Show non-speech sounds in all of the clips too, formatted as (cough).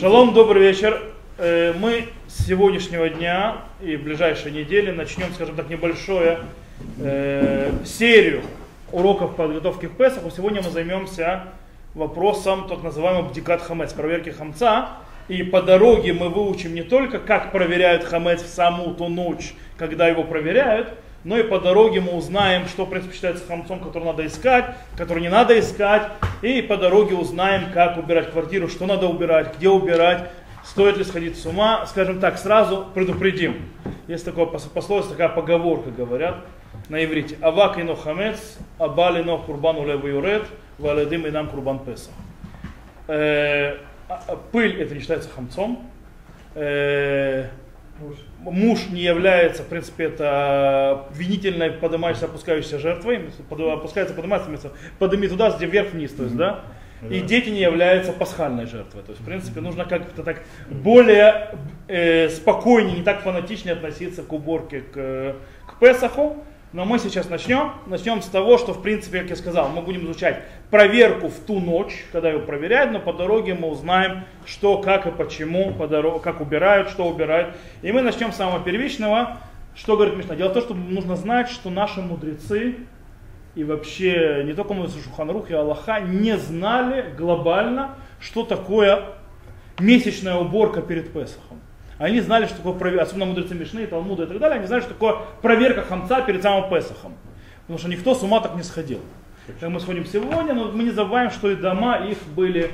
Шалом, добрый вечер. Э, мы с сегодняшнего дня и в ближайшей неделе начнем, скажем так, небольшую э, серию уроков подготовки к Песаху. Сегодня мы займемся вопросом так называемого бдикат хамец, проверки хамца. И по дороге мы выучим не только, как проверяют хамец в саму ту ночь, когда его проверяют, но и по дороге мы узнаем, что считается хамцом, который надо искать, который не надо искать. И по дороге узнаем, как убирать квартиру, что надо убирать, где убирать, стоит ли сходить с ума. Скажем так, сразу предупредим. Есть такое пословие, такая поговорка, говорят на иврите. Авак ино хамец, абали но курбан улев юрет, валедим и нам курбан песа. Э, а, а, пыль это не считается хамцом. Э, муж не является, в принципе, это винительной поднимающейся, опускающейся жертвой, опускается, поднимается, подними туда, где вверх-вниз, то есть, да, и дети не являются пасхальной жертвой. То есть, в принципе, нужно как-то так более э, спокойнее, не так фанатично относиться к уборке, к, к Песаху. Но мы сейчас начнем. Начнем с того, что, в принципе, как я сказал, мы будем изучать проверку в ту ночь, когда его проверяют, но по дороге мы узнаем, что, как и почему, по дороге, как убирают, что убирают. И мы начнем с самого первичного. Что говорит Мишна? Дело в том, что нужно знать, что наши мудрецы и вообще не только мудрецы Шуханрух и Аллаха не знали глобально, что такое месячная уборка перед Песохом. Они знали, что такое проверка, особенно мудрецы Мишны, Талмуда и так далее, они знали, что такое проверка хамца перед самым Песохом. Потому что никто с ума так не сходил. Как мы сходим сегодня, но мы не забываем, что и дома их были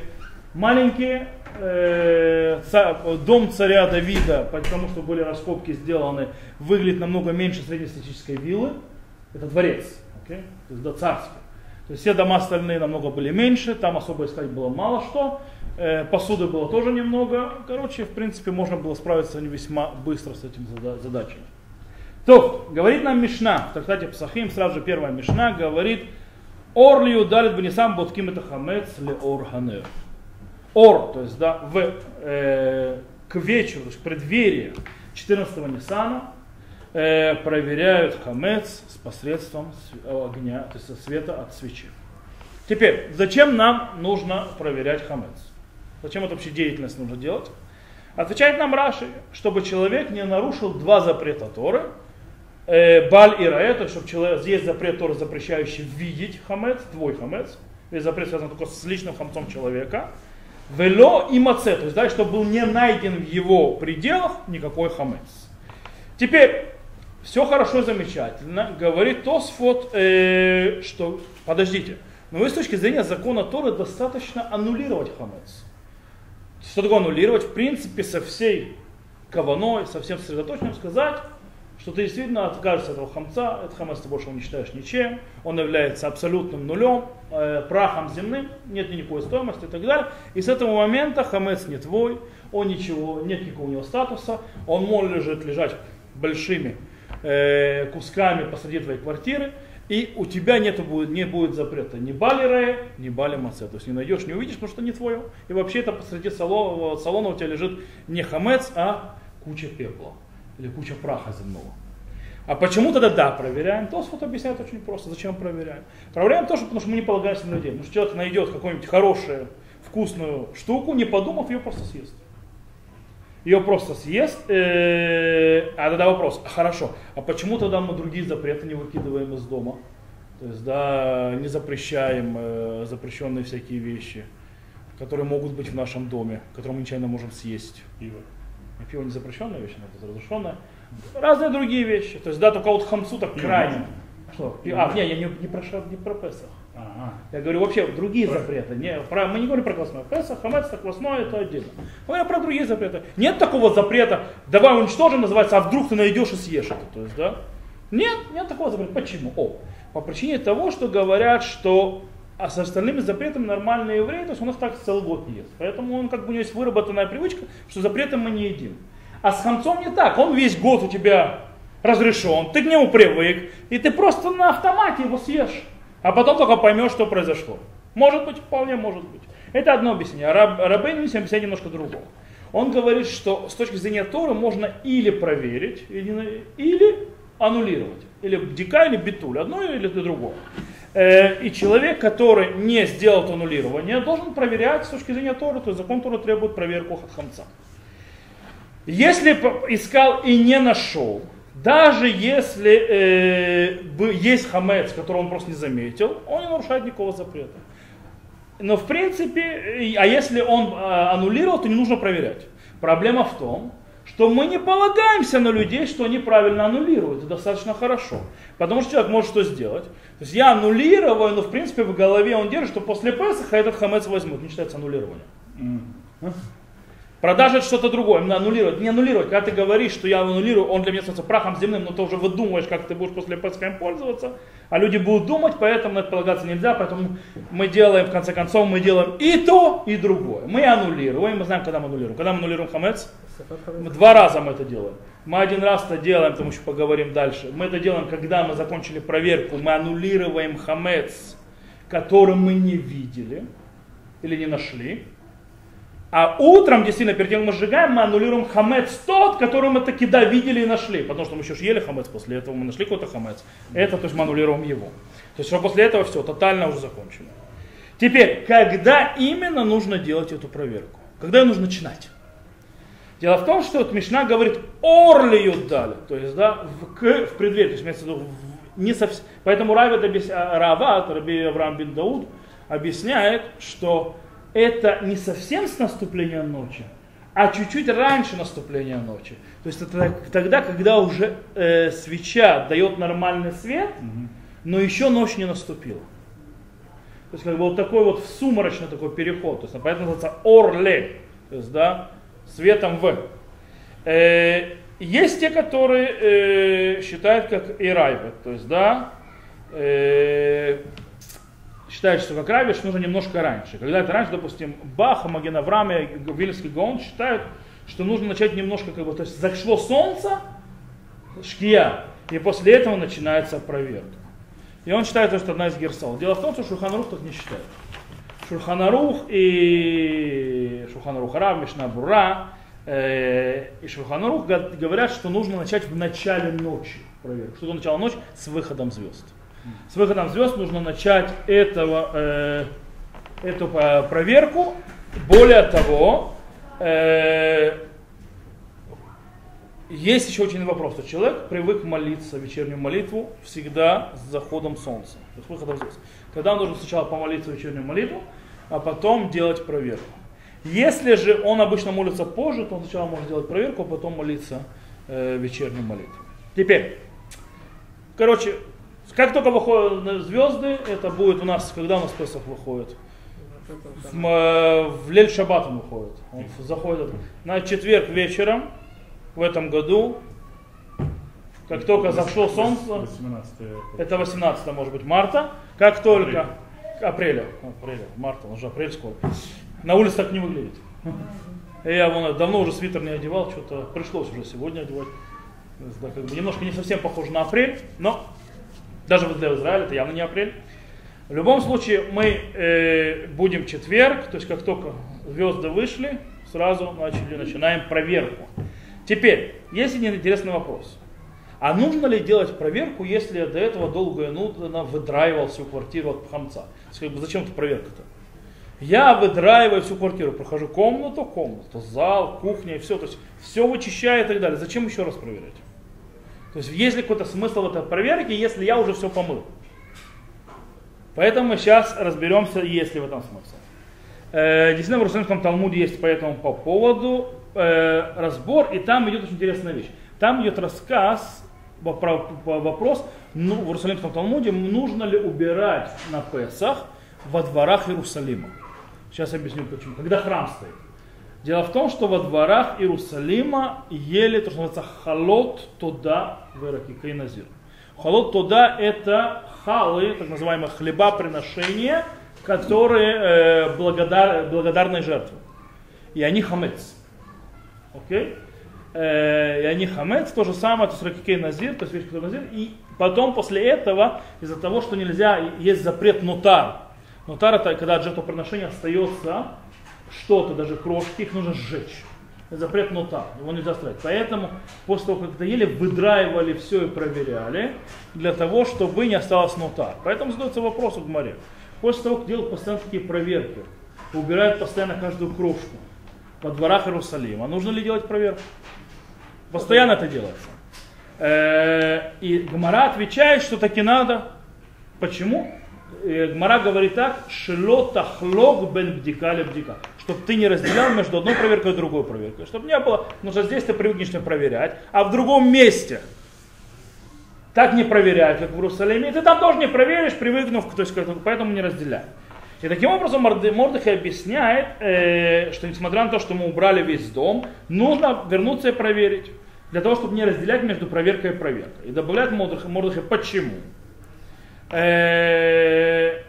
маленькие. Э, дом царя Давида, потому что были раскопки сделаны, выглядит намного меньше среднестатистической виллы. Это дворец, okay? то есть до царства. То есть все дома остальные намного были меньше, там особо искать было мало что. Э, посуды было тоже немного. Короче, в принципе, можно было справиться весьма быстро с этим задачей. То, говорит нам Мишна, в трактате Псахим, сразу же первая Мишна, говорит, Ор ли удалит бенисам ботким это хамец ли ор ханер. Ор, то есть, да, в, э, к вечеру, то есть преддверие 14-го Ниссана э, проверяют хамец с посредством огня, то есть света от свечи. Теперь, зачем нам нужно проверять хамец? Зачем эту вообще деятельность нужно делать? Отвечает нам Раши, чтобы человек не нарушил два запрета Торы. Э, баль и раэ, чтобы человек, есть запрет Торы, запрещающий видеть хамец, твой хамец. Весь запрет связан только с личным хамцом человека. Вело и маце, то есть, да, чтобы был не найден в его пределах никакой хамец. Теперь, все хорошо и замечательно. Говорит Тосфот, э, что, подождите, но вы с точки зрения закона Торы достаточно аннулировать хамец. Что такое аннулировать? В принципе, со всей каваной, со всем сосредоточением сказать, что ты действительно откажешься от этого хамца, этот хамец ты больше считаешь ничем, он является абсолютным нулем, э, прахом земным, нет никакой стоимости и так далее. И с этого момента хамец не твой, он ничего, нет никакого у него статуса, он может лежать большими э, кусками посреди твоей квартиры, и у тебя нету, не будет запрета ни бали рая, ни бали маце. То есть не найдешь, не увидишь, потому что не твое. И вообще это посреди салона, салона у тебя лежит не хамец, а куча пепла. Или куча праха земного. А почему тогда да, проверяем? То вот объясняет очень просто, зачем проверяем. Проверяем тоже, потому что мы не полагаемся на людей. Потому что человек найдет какую-нибудь хорошую, вкусную штуку, не подумав, ее просто съест ее просто съест. Э, а тогда вопрос, хорошо, а почему тогда мы другие запреты не выкидываем из дома? То есть, да, не запрещаем э, запрещенные всякие вещи, которые могут быть в нашем доме, которые мы нечаянно можем съесть. Пиво. Пиво не запрещенная вещь, но разрешенная. Разные другие вещи. То есть, да, только вот хамцу так крайне. Что? А, не, я не, не, про, не про Песах. Ага. Я говорю вообще другие про... запреты. Не, про, мы не говорим про квасное. Песах, хамец, квасное это отдельно. Мы говорим про другие запреты. Нет такого запрета, давай уничтожим, называется, а вдруг ты найдешь и съешь это. То есть, да? Нет, нет такого запрета. Почему? О, по причине того, что говорят, что а с остальными запретами нормальные евреи, то есть у нас так целый год ест. Поэтому он как бы у него есть выработанная привычка, что запреты мы не едим. А с хамцом не так. Он весь год у тебя разрешен, ты к нему привык, и ты просто на автомате его съешь. А потом только поймешь, что произошло. Может быть, вполне может быть. Это одно объяснение. Раб, Рабейн объясняет немножко другого. Он говорит, что с точки зрения Торы можно или проверить, или, аннулировать. Или бдика, или битуль, одно или другое. Э, и человек, который не сделал аннулирование, должен проверять с точки зрения Торы, то есть закон Торы требует проверку хамца. Если искал и не нашел, даже если э, есть хамец, который он просто не заметил, он не нарушает никакого запрета. Но в принципе, а если он э, аннулировал, то не нужно проверять. Проблема в том, что мы не полагаемся на людей, что они правильно аннулируют. Это достаточно хорошо. Потому что человек может что сделать. То есть я аннулирую, но в принципе в голове он держит, что после Песаха этот хамец возьмут. Не считается аннулированием. Продажа это что-то другое, именно аннулировать. Не аннулировать, когда ты говоришь, что я аннулирую, он для меня становится прахом земным, но ты уже выдумываешь, как ты будешь после Песха им пользоваться, а люди будут думать, поэтому на это полагаться нельзя, поэтому мы делаем, в конце концов, мы делаем и то, и другое. Мы аннулируем, мы знаем, когда мы аннулируем. Когда мы аннулируем хамец, два раза мы это делаем. Мы один раз это делаем, потому что поговорим дальше. Мы это делаем, когда мы закончили проверку, мы аннулируем хамец, который мы не видели или не нашли. А утром, действительно, перед тем, как мы сжигаем, мы аннулируем хамец тот, который мы таки да видели и нашли. Потому что мы еще ели хамец, после этого мы нашли какой-то хамец. Это, то есть мы аннулируем его. То есть, что после этого все, тотально уже закончено. Теперь, когда именно нужно делать эту проверку? Когда нужно начинать? Дело в том, что вот Мишна говорит орлию дали, то есть да, в, к, в преддверии, то есть имеется в виду не совсем. Поэтому объяс... Рава, Раби Авраам бин Дауд, объясняет, что это не совсем с наступлением ночи, а чуть-чуть раньше наступления ночи. То есть это тогда, когда уже э, свеча дает нормальный свет, но еще ночь не наступила. То есть как бы вот такой вот сумрачный такой переход. То есть поэтому называется орле. То есть да, светом в. Э, есть те, которые э, считают как ирайбет. То есть да, э, считает, что как Равиш нужно немножко раньше. Когда это раньше, допустим, Баха, Маген Авраам и Вильский Гаон считают, что нужно начать немножко, как бы, то есть зашло солнце, шкия, и после этого начинается проверка. И он считает, что это одна из герсал. Дело в том, что Шурханарух так не считает. Шурханарух и Шурханарух Рав, Мишна Бура э, и Шурханарух говорят, что нужно начать в начале ночи проверку. Что это начало ночи? С выходом звезд с выходом звезд нужно начать этого, э, эту проверку. Более того, э, есть еще очень вопрос, человек привык молиться вечернюю молитву всегда с заходом солнца, с выходом звезд. Когда он должен сначала помолиться вечернюю молитву, а потом делать проверку. Если же он обычно молится позже, то он сначала может делать проверку, а потом молиться э, вечернюю молитву. Теперь, короче, как только выходят звезды, это будет у нас, когда у нас Песах выходит? В, э, в Лель Шаббат он выходит. Он заходит на четверг вечером в этом году. Как только зашло солнце, 18 это 18 может быть марта, как только апреля, апреля, марта, уже апрель скоро. На улице так не выглядит. Я вон, давно уже свитер не одевал, что-то пришлось уже сегодня одевать. Да, как бы немножко не совсем похоже на апрель, но даже для Израиля это явно не апрель. В любом случае мы э, будем четверг, то есть как только звезды вышли, сразу начали, начинаем проверку. Теперь, есть один интересный вопрос. А нужно ли делать проверку, если до этого долго и нудно выдраивал всю квартиру от хамца? Зачем эта проверка-то? Я выдраиваю всю квартиру, прохожу комнату, комнату, зал, кухня и все. То есть все вычищаю и так далее. Зачем еще раз проверять? То есть есть ли какой-то смысл в этой проверке, если я уже все помыл? Поэтому мы сейчас разберемся, есть ли в этом смысл. Э, действительно, в Иерусалимском Талмуде есть по этому по поводу э, разбор, и там идет очень интересная вещь. Там идет рассказ, вопрос, ну, в Иерусалимском Талмуде, нужно ли убирать на Песах во дворах Иерусалима. Сейчас объясню почему. Когда храм стоит. Дело в том, что во дворах Иерусалима ели то, что называется халот туда в Ираке, кайназир. Халот туда это халы, так называемые хлеба приношения, которые э, благодар, благодарные жертвы. И они хамец. Окей? Э, и они хамец, то же самое, то есть ракикей назир, то есть вещь, назир. И потом после этого, из-за того, что нельзя, есть запрет нутар. Нутар это когда от жертвоприношения остается что-то, даже крошки, их нужно сжечь. запрет нота, его нельзя оставлять. Поэтому после того, как это ели, выдраивали все и проверяли, для того, чтобы не осталось нота. Поэтому задается вопрос в море. После того, как делают постоянно такие проверки, убирают постоянно каждую крошку во дворах Иерусалима, нужно ли делать проверку? Постоянно это делается. Э, и Гмара отвечает, что таки надо. Почему? Э, Гмара говорит так, шло тахлог бен бдика бдика. Чтобы ты не разделял между одной проверкой и другой проверкой. Чтобы не было, потому что здесь ты привыкнешь не проверять, а в другом месте так не проверяют, как в Иерусалиме. И ты там тоже не проверишь, привыкнув, то есть поэтому не разделяй. И таким образом Мордыхай объясняет, э, что несмотря на то, что мы убрали весь дом, нужно вернуться и проверить для того, чтобы не разделять между проверкой и проверкой. И добавляет Мордыхай, почему? Э,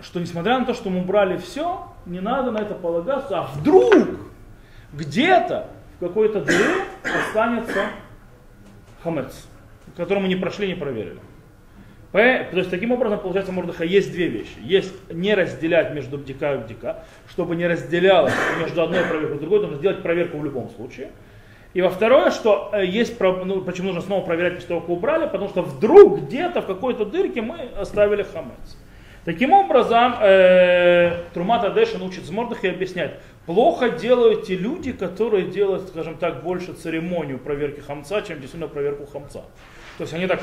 что несмотря на то, что мы убрали все, не надо на это полагаться, а вдруг где-то в какой-то дыре останется хамец, который мы не прошли, не проверили. То есть таким образом, получается, Мордыха есть две вещи. Есть не разделять между бдика и бдика, чтобы не разделялось между одной проверкой и другой, нужно сделать проверку в любом случае. И во второе, что э, есть, ну, почему нужно снова проверять после того, как убрали, потому что вдруг где-то в какой-то дырке мы оставили хамец. Таким образом, э, Трумата Дэшин учит с и объясняет, плохо делают те люди, которые делают, скажем так, больше церемонию проверки хамца, чем действительно проверку хамца. То есть они так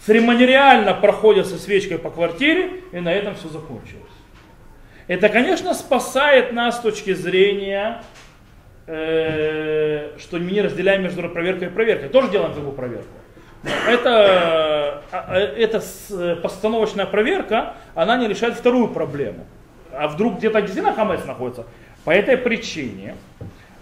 церемониально проходят со свечкой по квартире, и на этом все закончилось. Это, конечно, спасает нас с точки зрения э, что мы не разделяем между проверкой и проверкой. Тоже делаем такую проверку. Это, а, а, эта постановочная проверка, она не решает вторую проблему. А вдруг где-то действительно хамец находится? По этой причине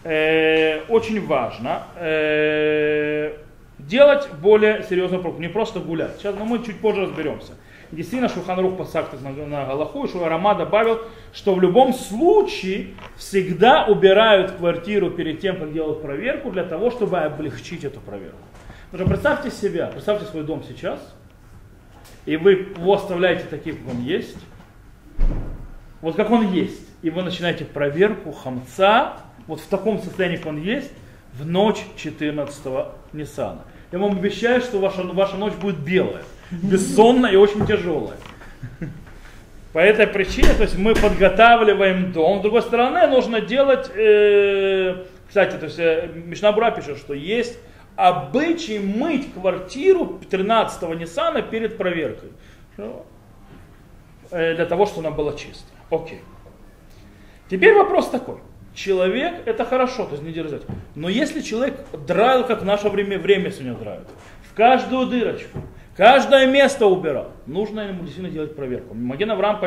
э, очень важно э, делать более серьезную проверку, не просто гулять. Сейчас но мы чуть позже разберемся. Действительно, Шуханрух Пасак на, на Галаху, Шуарама добавил, что в любом случае всегда убирают квартиру перед тем, как делают проверку, для того, чтобы облегчить эту проверку. Потому что представьте себя, представьте свой дом сейчас, и вы его оставляете таким, как он есть, вот как он есть, и вы начинаете проверку хамца, вот в таком состоянии, как он есть, в ночь 14-го Ниссана. Я вам обещаю, что ваша, ваша ночь будет белая бессонная и очень тяжелая. По этой причине, то есть мы подготавливаем дом. С другой стороны, нужно делать, э, кстати, то есть э, пишет, что есть обычай мыть квартиру 13-го Ниссана перед проверкой. Э, для того, чтобы она была чистая. Окей. Теперь вопрос такой. Человек, это хорошо, то есть не дерзать. Но если человек драил, как в наше время, время сегодня драют, в каждую дырочку, Каждое место убирал. Нужно ему действительно делать проверку. Маген Авраам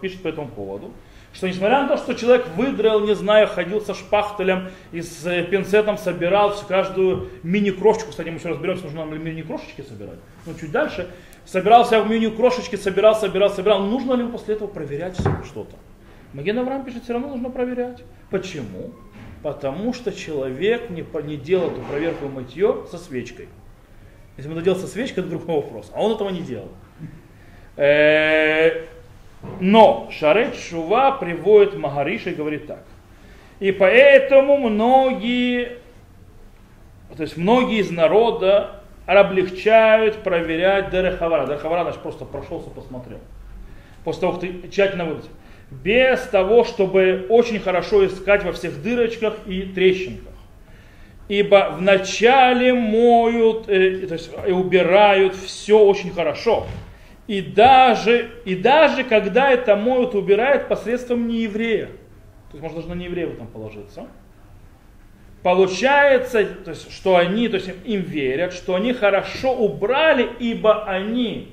пишет по этому поводу, что несмотря на то, что человек выдрал, не знаю, ходил со шпахтелем и с э, пинцетом собирал каждую мини-крошечку, кстати, мы еще разберемся, нужно нам мини-крошечки собирать, ну чуть дальше, собирался в мини-крошечки, собирал, собирал, собирал, нужно ли после этого проверять что-то? Маген Авраам пишет, все равно нужно проверять. Почему? Потому что человек не, не делал эту проверку мытье со свечкой. Если бы он делал со свечкой, это другой вопрос. А он этого не делал. Но Шарет Шува приводит Магариша и говорит так. И поэтому многие, то есть многие из народа облегчают проверять Дерехавара. Дерехавара, значит, просто прошелся, посмотрел. После того, как ты тщательно выбрал. Без того, чтобы очень хорошо искать во всех дырочках и трещинках ибо вначале моют, э, то есть и убирают все очень хорошо. И даже, и даже когда это моют, убирают посредством нееврея. То есть можно даже на нееврея в этом положиться. Получается, то есть, что они, то есть им верят, что они хорошо убрали, ибо они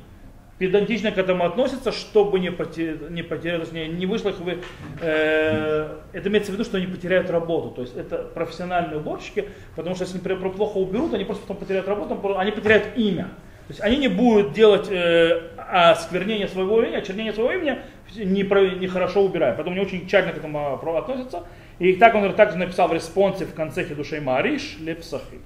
педантично к этому относятся, чтобы не потерять, не, потерять, не, не вышло их вы, э, это имеется в виду, что они потеряют работу. То есть это профессиональные уборщики, потому что если они плохо уберут, они просто потом потеряют работу, они потеряют имя. То есть они не будут делать э, осквернение своего имени, очернение своего имени, нехорошо не хорошо убирая. Поэтому они очень тщательно к этому относятся. И так он также написал в респонсе в конце Хидушей Мариш Лепсахи.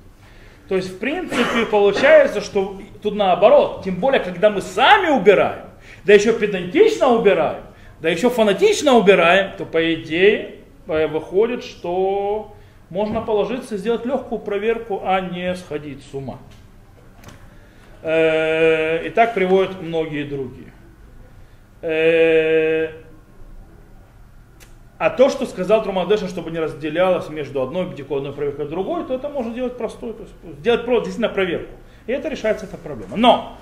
То есть, в принципе, получается, что тут наоборот, тем более, когда мы сами убираем, да еще педантично убираем, да еще фанатично убираем, то по идее э, выходит, что можно положиться сделать легкую проверку, а не сходить с ума. Э, и так приводят многие другие. Э, а то, что сказал Трумадеша, чтобы не разделялось между одной бдикой, одной проверкой и другой, то это можно делать простой, то есть сделать просто действительно проверку. И это решается эта проблема. Но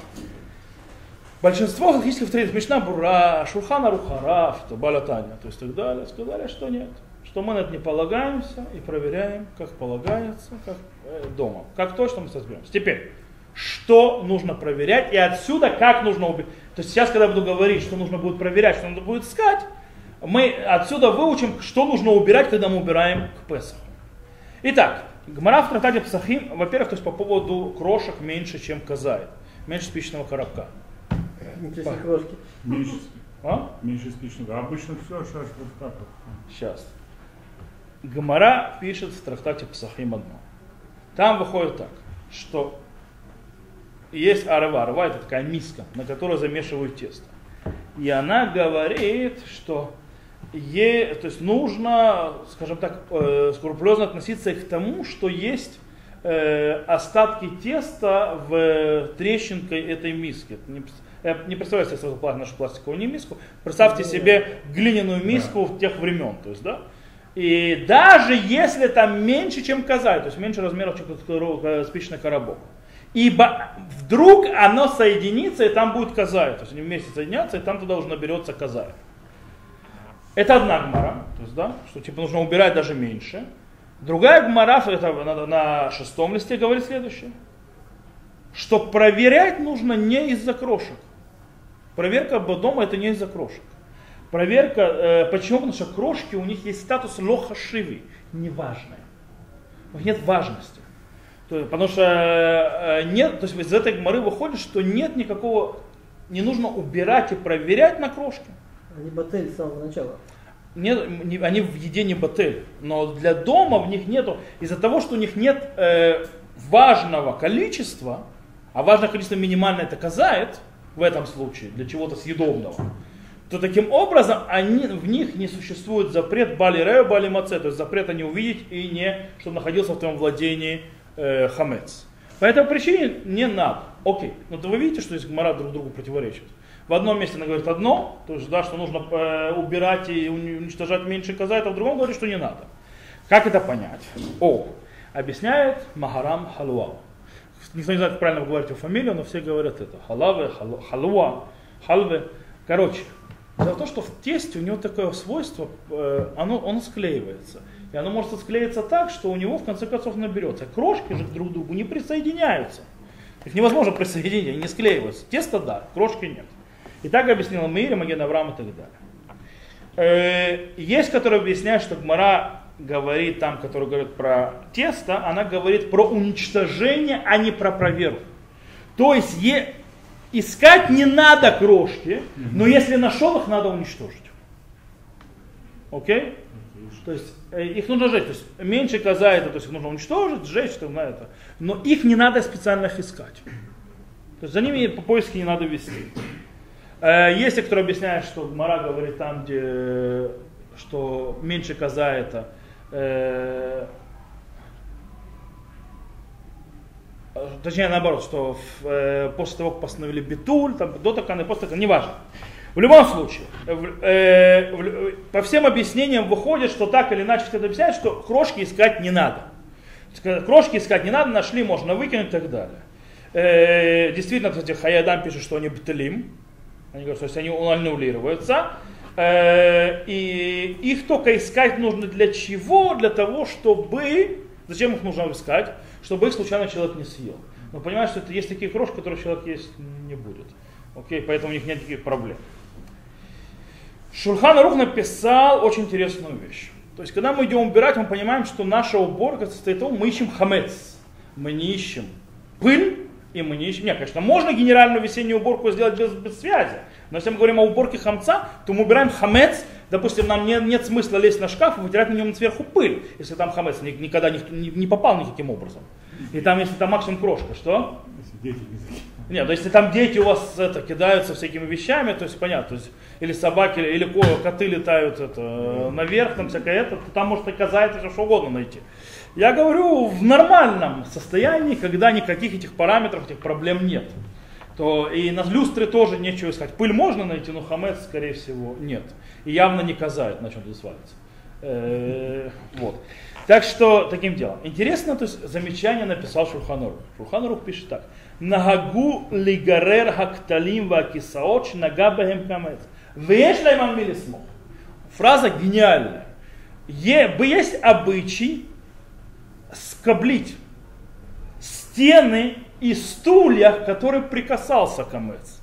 большинство галактических авторитетов, Мишна Бура, Шурхана Рухара, Балатаня, то есть так далее, сказали, что нет. Что мы на это не полагаемся и проверяем, как полагается, как э, дома. Как точно мы разберемся. Теперь, что нужно проверять и отсюда как нужно убить. То есть сейчас, когда я буду говорить, что нужно будет проверять, что нужно будет искать, мы отсюда выучим, что нужно убирать, когда мы убираем к Песаху. Итак, Гмара в трактате Псахим, во-первых, то есть по поводу крошек меньше, чем казает. Меньше спичного коробка. Меньше крошки. Меньше, А? меньше спичного. Обычно все сейчас вот так вот. Сейчас. Гмара пишет в трактате Псахим одно. Там выходит так, что есть арва. Арва это такая миска, на которой замешивают тесто. И она говорит, что е, то есть нужно, скажем так, э, скрупулезно относиться к тому, что есть э, остатки теста в трещинке этой миски. Не, я не представляю себе сразу нашу пластиковую не миску. Представьте себе глиняную миску в тех времен. То есть, да? И даже если там меньше, чем казаль, то есть меньше размеров, чем спичный коробок, ибо вдруг оно соединится, и там будет казай. То есть они вместе соединятся, и там туда уже наберется казай. Это одна гмара, то есть, да, что типа нужно убирать даже меньше. Другая гмара, это на, на шестом листе говорит следующее, что проверять нужно не из-за крошек. Проверка дома это не из-за крошек. Проверка, э, почему? Потому что крошки, у них есть статус лохашивы, неважные. У них нет важности. То, потому что э, нет, то есть из этой гморы выходит, что нет никакого, не нужно убирать и проверять на крошки. Они батель с самого начала. Нет, не, они в еде не батель, но для дома в них нету, из-за того, что у них нет э, важного количества, а важное количество минимальное это казает, в этом случае, для чего-то съедобного, то таким образом они, в них не существует запрет бали рео, бали маце, то есть запрета не увидеть и не, чтобы находился в твоем владении э, хамец. По этой причине не надо. Окей, но то вы видите, что здесь гмара друг другу противоречит. В одном месте она говорит одно, то есть да, что нужно э, убирать и уничтожать меньше казать, а в другом говорит, что не надо. Как это понять? О, объясняет Магарам Халуа. Никто не знает, как правильно говорить его фамилию, но все говорят это. Халаве, халуа, халве. Короче, дело в том, что в тесте у него такое свойство, э, оно, он склеивается. И оно может склеиться так, что у него в конце концов наберется. Крошки же друг к другу не присоединяются. Их невозможно присоединить, они не склеиваются. Тесто да, крошки нет. И так объяснила Мире, Маген Авраам и так далее. Есть, которые объясняют, что Гмара говорит там, который говорит про тесто, она говорит про уничтожение, а не про проверку. То есть е- искать не надо крошки, но если нашел их, надо уничтожить. Окей? То есть их нужно сжечь. То есть меньше коза это, то есть их нужно уничтожить, сжечь, там, на это. Но их не надо специально их искать. То есть за ними по поиске не надо вести. Есть те, кто объясняет, что Мара говорит там, где что меньше коза это э, точнее наоборот, что в, э, после того, как постановили битуль, там, до такана, после такана, неважно. В любом случае, в, э, в, по всем объяснениям выходит, что так или иначе это объясняет, что крошки искать не надо. Крошки искать не надо, нашли, можно выкинуть и так далее. Э, действительно, кстати, Хаядам пишет, что они бтелим, они говорят, что они аннулируются. Э, и их только искать нужно для чего? Для того, чтобы... Зачем их нужно искать? Чтобы их случайно человек не съел. Но понимаешь, что это есть такие крошки, которые человек есть не будет. Окей, поэтому у них нет никаких проблем. Шурхан Рух написал очень интересную вещь. То есть, когда мы идем убирать, мы понимаем, что наша уборка состоит в том, мы ищем хамец. Мы не ищем пыль, и мы не ищем. Нет, конечно, можно генеральную весеннюю уборку сделать без, без связи. Но если мы говорим о уборке хамца, то мы убираем хамец, допустим, нам не, нет смысла лезть на шкаф и вытирать на нем сверху пыль, если там хамец никогда не, не, не попал никаким образом. И там, если там максимум крошка, что? Если дети не Нет, то если там дети у вас это, кидаются всякими вещами, то есть понятно, то есть, или собаки, или ко- коты летают это, наверх, там всякое это, то там может и коза, это что угодно найти. Я говорю в нормальном состоянии, когда никаких этих параметров, этих проблем нет. То и на люстре тоже нечего искать. Пыль можно найти, но хамец, скорее всего, нет. И явно не коза, это на чем здесь свалится. Э, Вот. Так что таким делом. Интересно, то есть замечание написал Шурханорух. Шурханорух пишет так. Нагагу лигарер хакталим вакисаоч нагабахем камец. Веш лайман милисмо. Фраза гениальная. Е, есть обычай скоблить стены и стулья, к которым прикасался камец.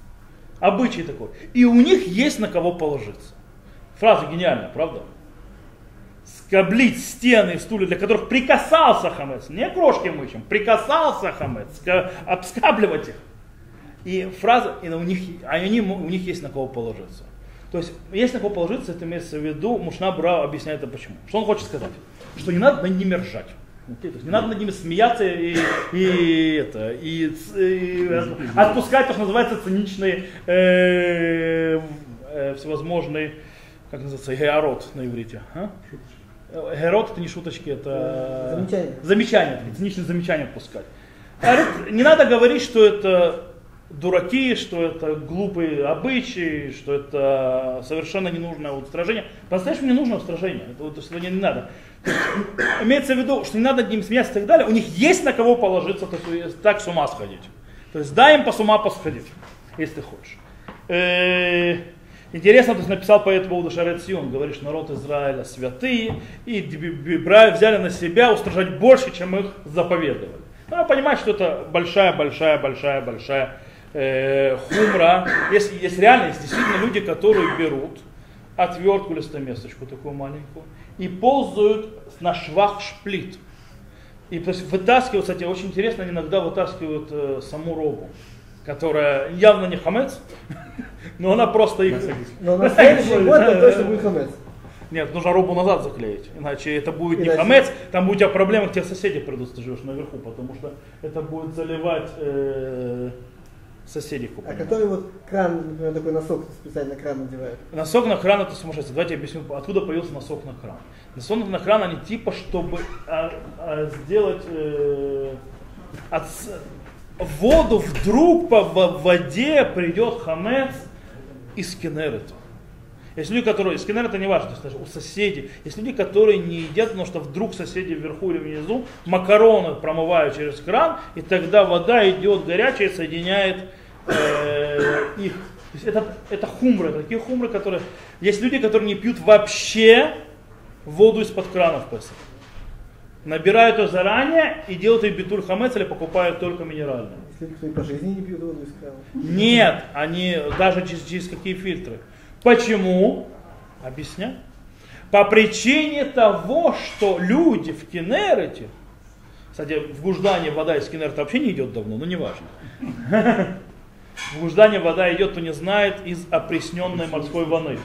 Обычай такой. И у них есть на кого положиться. Фраза гениальная, правда? скоблить стены и стулья, для которых прикасался хамец, не крошки мычем, прикасался хамец, ска- обскабливать их. И фраза, и у них, а они, у них есть на кого положиться. То есть, есть на кого положиться, это имеется в виду, Мушна Бра объясняет это почему. Что он хочет сказать? Что не надо над ними ржать. Окей? То есть не надо над ними смеяться и, и, это, и, и отпускать, то, что называется, циничные э, э, всевозможные, как называется, георот на иврите. а? Герот это не шуточки, это Замечания. замечания, циничные замечания отпускать. Говорит, не надо говорить, что это дураки, что это глупые обычаи, что это совершенно ненужное устражение. По-настоящему не нужно устражение, это вот что не, надо. То есть, имеется в виду, что не надо над ним смеяться и так далее, у них есть на кого положиться, так, так с ума сходить. То есть дай им по с ума посходить, если хочешь. Э, Интересно, то есть написал по этому поводу говорит, что народ Израиля святые, и д- б- бра- взяли на себя устражать больше, чем их заповедовали. Надо понимать, что это большая, большая, большая, большая э, хумра. Есть, есть реально, есть действительно люди, которые берут отвертку или стамесочку такую маленькую и ползают на швах шплит. И то есть вытаскивают, кстати, очень интересно, они иногда вытаскивают э, саму робу, которая явно не хамец, (laughs) но она просто их... Но на следующий год да, точно будет хамец. Нет, нужно робу назад заклеить, иначе это будет не Иначе- хамец, там будет у тебя проблемы, к тебе соседи придут, если ты живешь наверху, потому что это будет заливать э, соседей А купальник. который вот кран, например, такой носок специально кран надевает. Носок на кран это сумасшествие. Давайте я объясню, откуда появился носок на кран. Носок на кран они типа, чтобы а, а, сделать э, от воду вдруг по в- воде придет хамец из кинерета. Есть люди, которые, из кинерета не важно, то есть даже у соседей, есть люди, которые не едят, потому что вдруг соседи вверху или внизу макароны промывают через кран, и тогда вода идет горячая и соединяет э, их. То есть это, это хумры, это такие хумры, которые... Есть люди, которые не пьют вообще воду из-под крана в Песах. Набирают ее заранее и делают ее битуль хамец или покупают только минеральную. Если кто и по жизни не пьют воду из крана. Нет, они даже через, через какие фильтры. Почему? Объясняю. По причине того, что люди в Кенерете, кстати, в Гуждане вода из Кенерета вообще не идет давно, но не важно. В Гуждане вода идет, кто не знает, из опресненной морской воды.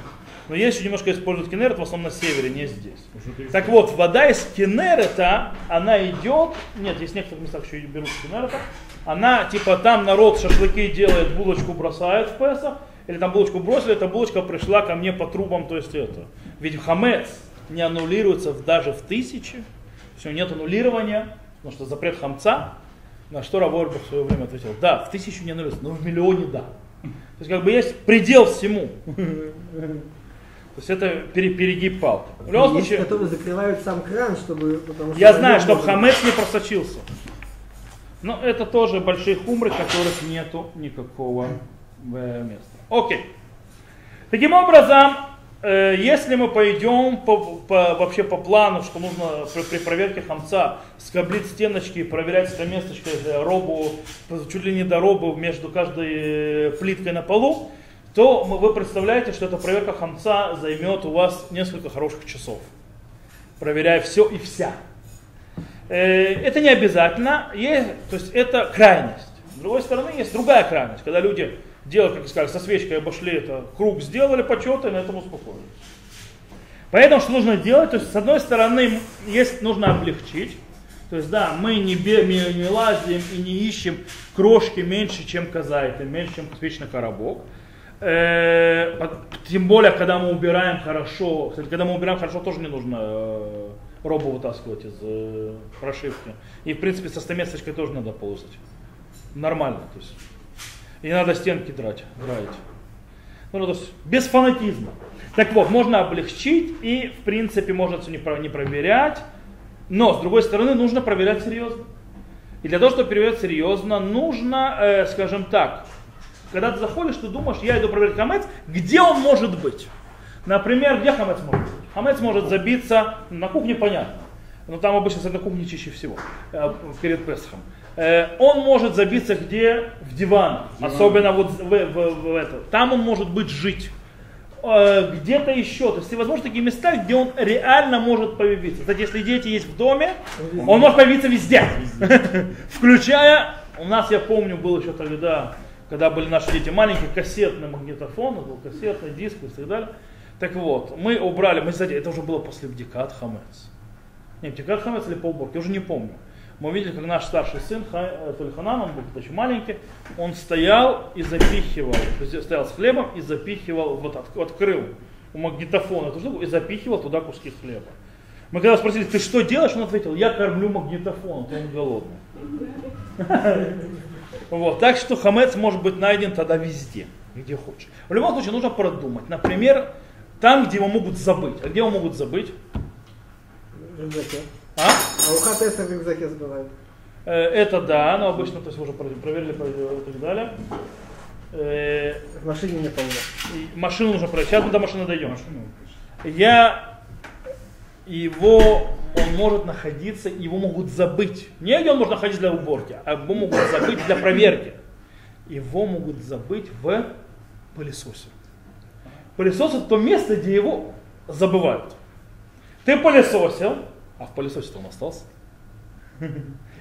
Но есть еще немножко используют Кенерет, в основном на севере, не здесь. Так вот, вода из Кенерета, она идет, нет, есть в некоторых местах еще берут Кенерета, она, типа, там народ шашлыки делает, булочку бросает в Песах, или там булочку бросили, эта булочка пришла ко мне по трубам, то есть это. Ведь хамец не аннулируется даже в тысячи, все, нет аннулирования, потому что запрет хамца, на что Равольбах в свое время ответил, да, в тысячу не аннулируется, но в миллионе да. То есть как бы есть предел всему. То есть это пере- перегиб палки. В любом Есть, случае, которые закрывают сам кран, чтобы... Потому что я знаю, чтобы можно- хамец не просочился. Но это тоже большие хумры, которых нету никакого э, места. Окей. Таким образом, э, если мы пойдем по, по- вообще по плану, что нужно при, при проверке хамца скоблить стеночки, проверять стаместочкой э, робу, чуть ли не до робу между каждой э, плиткой на полу, то вы представляете, что эта проверка хамца займет у вас несколько хороших часов, проверяя все и вся. Э, Это не обязательно, есть, то есть это крайность. С другой стороны, есть другая крайность, когда люди делают, как я сказал, со свечкой обошли это, круг сделали почета и на этом успокоились. Поэтому что нужно делать? То есть, с одной стороны, есть, нужно облегчить, То есть, да, мы не, бе, не, не лазим и не ищем крошки меньше, чем козайты, меньше, чем вечный коробок. Э, тем более, когда мы убираем хорошо, кстати, когда мы убираем хорошо, тоже не нужно э, робу вытаскивать из э, прошивки. И, в принципе, со стамесочкой тоже надо ползать. Нормально, то есть. И надо стенки драть, драить. Ну, то есть, без фанатизма. Так вот, можно облегчить и, в принципе, можно все не, про- не проверять. Но, с другой стороны, нужно проверять серьезно. И для того, чтобы проверять серьезно, нужно, э, скажем так, когда ты заходишь, ты думаешь, я иду проверить хамец, где он может быть? Например, где хамец может быть? Хамец может забиться на кухне, понятно. Но там обычно с этой кухни чище всего, э, перед Песхом. Э, он может забиться где? В диван. Особенно вот в, в- в это. Там он может быть жить. Э, где-то еще. То есть, возможно, такие места, где он реально может появиться. Кстати, если дети есть в доме, он может появиться везде. (laughs) Включая, у нас, я помню, был еще тогда, когда были наши дети маленькие, кассетный магнитофон, был кассетный диск и так далее. Так вот, мы убрали, мы, кстати, это уже было после Бдикат Хамец. Не, Бдикат Хамец или по уборке, я уже не помню. Мы увидели, как наш старший сын, э, Тольханан, он был еще маленький, он стоял и запихивал, то есть стоял с хлебом и запихивал, вот от- открыл у магнитофона эту штуку и запихивал туда куски хлеба. Мы когда спросили, ты что делаешь, он ответил, я кормлю магнитофон, а он голодный. Вот, так что хамец может быть найден тогда везде, где хочешь. В любом случае нужно продумать. Например, там, где его могут забыть. А где его могут забыть? А? А у ХТС в рюкзаке забывают. Э, Это да, но обычно то есть, вы уже про- проверили про- и так далее. Э, В машине не помню. и Машину нужно проверить. Сейчас мы до машины дойдем. Машину. Я его, он может находиться, его могут забыть. Не где он может находиться для уборки, а его могут забыть для проверки. Его могут забыть в пылесосе. Пылесос это то место, где его забывают. Ты пылесосил, а в пылесосе-то он остался.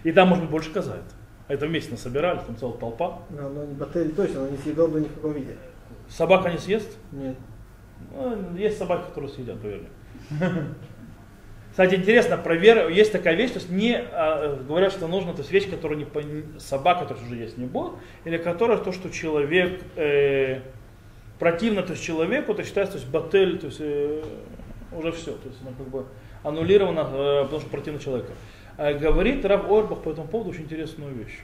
И там, может быть, больше казает. А это вместе насобирали, там целая толпа. Но оно не батель точно, оно не съедобно ни в каком виде. Собака не съест? Нет. Ну, есть собаки, которые съедят, мне. Кстати, интересно, провер... есть такая вещь, то есть не а, говорят, что нужно, то есть вещь, которая не собака, то есть уже есть не будет, или которая то, что человек э, противно, то есть человеку, то считается, то есть батель, то есть э, уже все, то есть она как бы аннулирована, э, потому что противно человеку. А говорит Рав Орбах по этому поводу очень интересную вещь.